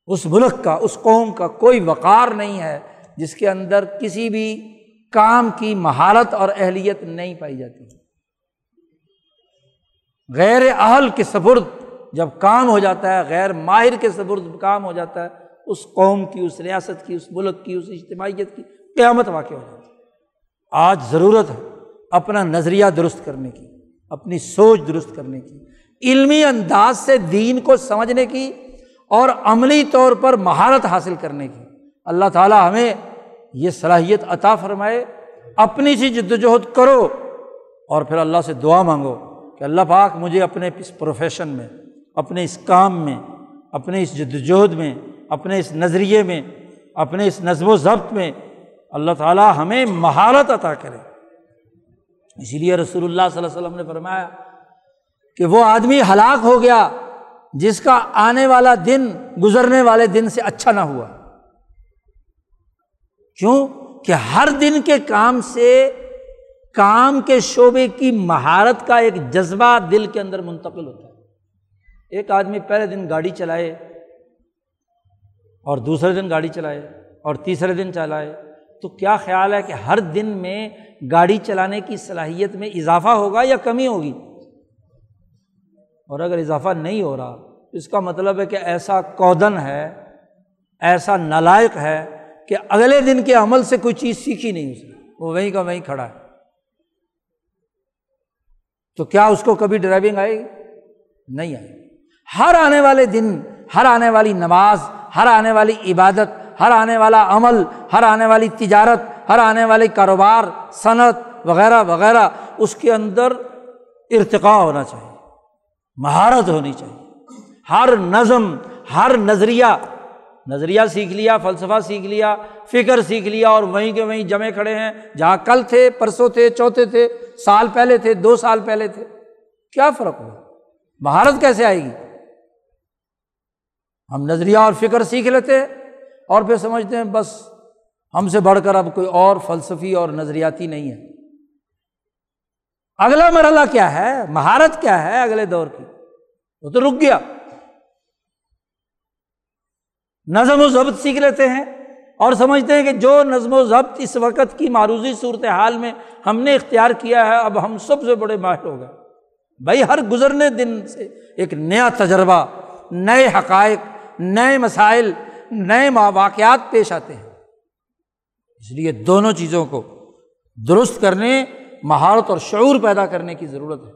اس ملک کا، اس قوم کا کوئی وقار نہیں ہے جس کے اندر کسی بھی کام کی مہارت اور اہلیت نہیں پائی جاتی۔ غیر اہل کے سبرد جب کام ہو جاتا ہے، غیر ماہر کے سبرد کام ہو جاتا ہے، اس قوم کی، اس ریاست کی، اس ملک کی، اس اجتماعیت کی قیامت واقع ہو جاتی ہے۔ آج ضرورت ہے اپنا نظریہ درست کرنے کی، اپنی سوچ درست کرنے کی۔ علمی انداز سے دین کو سمجھنے کی اور عملی طور پر مہارت حاصل کرنے کی۔ اللہ تعالیٰ ہمیں یہ صلاحیت عطا فرمائے، اپنی سی جد وجہد کرو اور پھر اللہ سے دعا مانگو۔ کہ اللہ پاک مجھے اپنے اس پروفیشن میں، اپنے اس کام میں، اپنے اس جد وجہد میں، اپنے اس نظریے میں، اپنے اس نظم و ضبط میں اللہ تعالیٰ ہمیں مہارت عطا کرے۔ اسی لیے رسول اللہ صلی اللہ علیہ وسلم نے فرمایا کہ وہ آدمی ہلاک ہو گیا جس کا آنے والا دن گزرنے والے دن سے اچھا نہ ہوا۔ کیوں؟ کہ ہر دن کے کام سے کام کے شعبے کی مہارت کا ایک جذبہ دل کے اندر منتقل ہوتا ہے۔ ایک آدمی پہلے دن گاڑی چلائے اور دوسرے دن گاڑی چلائے اور تیسرے دن چلائے، تو کیا خیال ہے کہ ہر دن میں گاڑی چلانے کی صلاحیت میں اضافہ ہوگا یا کمی ہوگی؟ اور اگر اضافہ نہیں ہو رہا، تو اس کا مطلب ہے کہ ایسا کودن ہے، ایسا نالائق ہے کہ اگلے دن کے عمل سے کوئی چیز سیکھی نہیں اس نے۔ وہ وہیں کا وہیں کھڑا ہے۔ تو کیا اس کو کبھی ڈرائیونگ آئے گی؟ نہیں آئے گی۔ ہر آنے والے دن، ہر آنے والی نماز، ہر آنے والی عبادت، ہر آنے والا عمل، ہر آنے والی تجارت، ہر آنے والی کاروبار، صنعت وغیرہ وغیرہ، اس کے اندر ارتقاء ہونا چاہیے، مہارت ہونی چاہیے۔ ہر نظم، ہر نظریہ نظریہ سیکھ لیا، فلسفہ سیکھ لیا، فکر سیکھ لیا اور وہیں کے وہیں جمے کھڑے ہیں۔ جہاں کل تھے، پرسوں تھے، چوتھے تھے، سال پہلے تھے، دو سال پہلے تھے۔ کیا فرق ہوا؟ مہارت کیسے آئے گی؟ ہم نظریہ اور فکر سیکھ لیتے اور پھر سمجھتے ہیں، بس ہم سے بڑھ کر اب کوئی اور فلسفی اور نظریاتی نہیں ہے۔ اگلا مرحلہ کیا ہے؟ مہارت کیا ہے اگلے دور کی؟ وہ تو رک گیا۔ نظم و ضبط سیکھ لیتے ہیں اور سمجھتے ہیں کہ جو نظم و ضبط اس وقت کی معروضی صورت حال میں ہم نے اختیار کیا ہے، اب ہم سب سے بڑے ماہر ہو گئے۔ بھائی، ہر گزرنے دن سے ایک نیا تجربہ، نئے حقائق، نئے مسائل، نئے واقعات پیش آتے ہیں۔ اس لیے دونوں چیزوں کو درست کرنے، مہارت اور شعور پیدا کرنے کی ضرورت ہے۔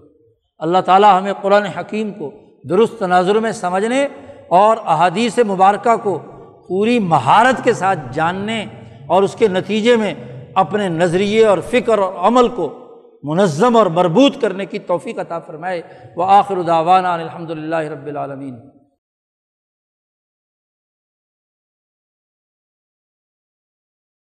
اللہ تعالیٰ ہمیں قرآن حکیم کو درست تناظر میں سمجھنے اور احادیث مبارکہ کو پوری مہارت کے ساتھ جاننے اور اس کے نتیجے میں اپنے نظریے اور فکر اور عمل کو منظم اور مربوط کرنے کی توفیق عطا فرمائے۔ وہ آخر داوانہ الحمد للہ رب العالمین۔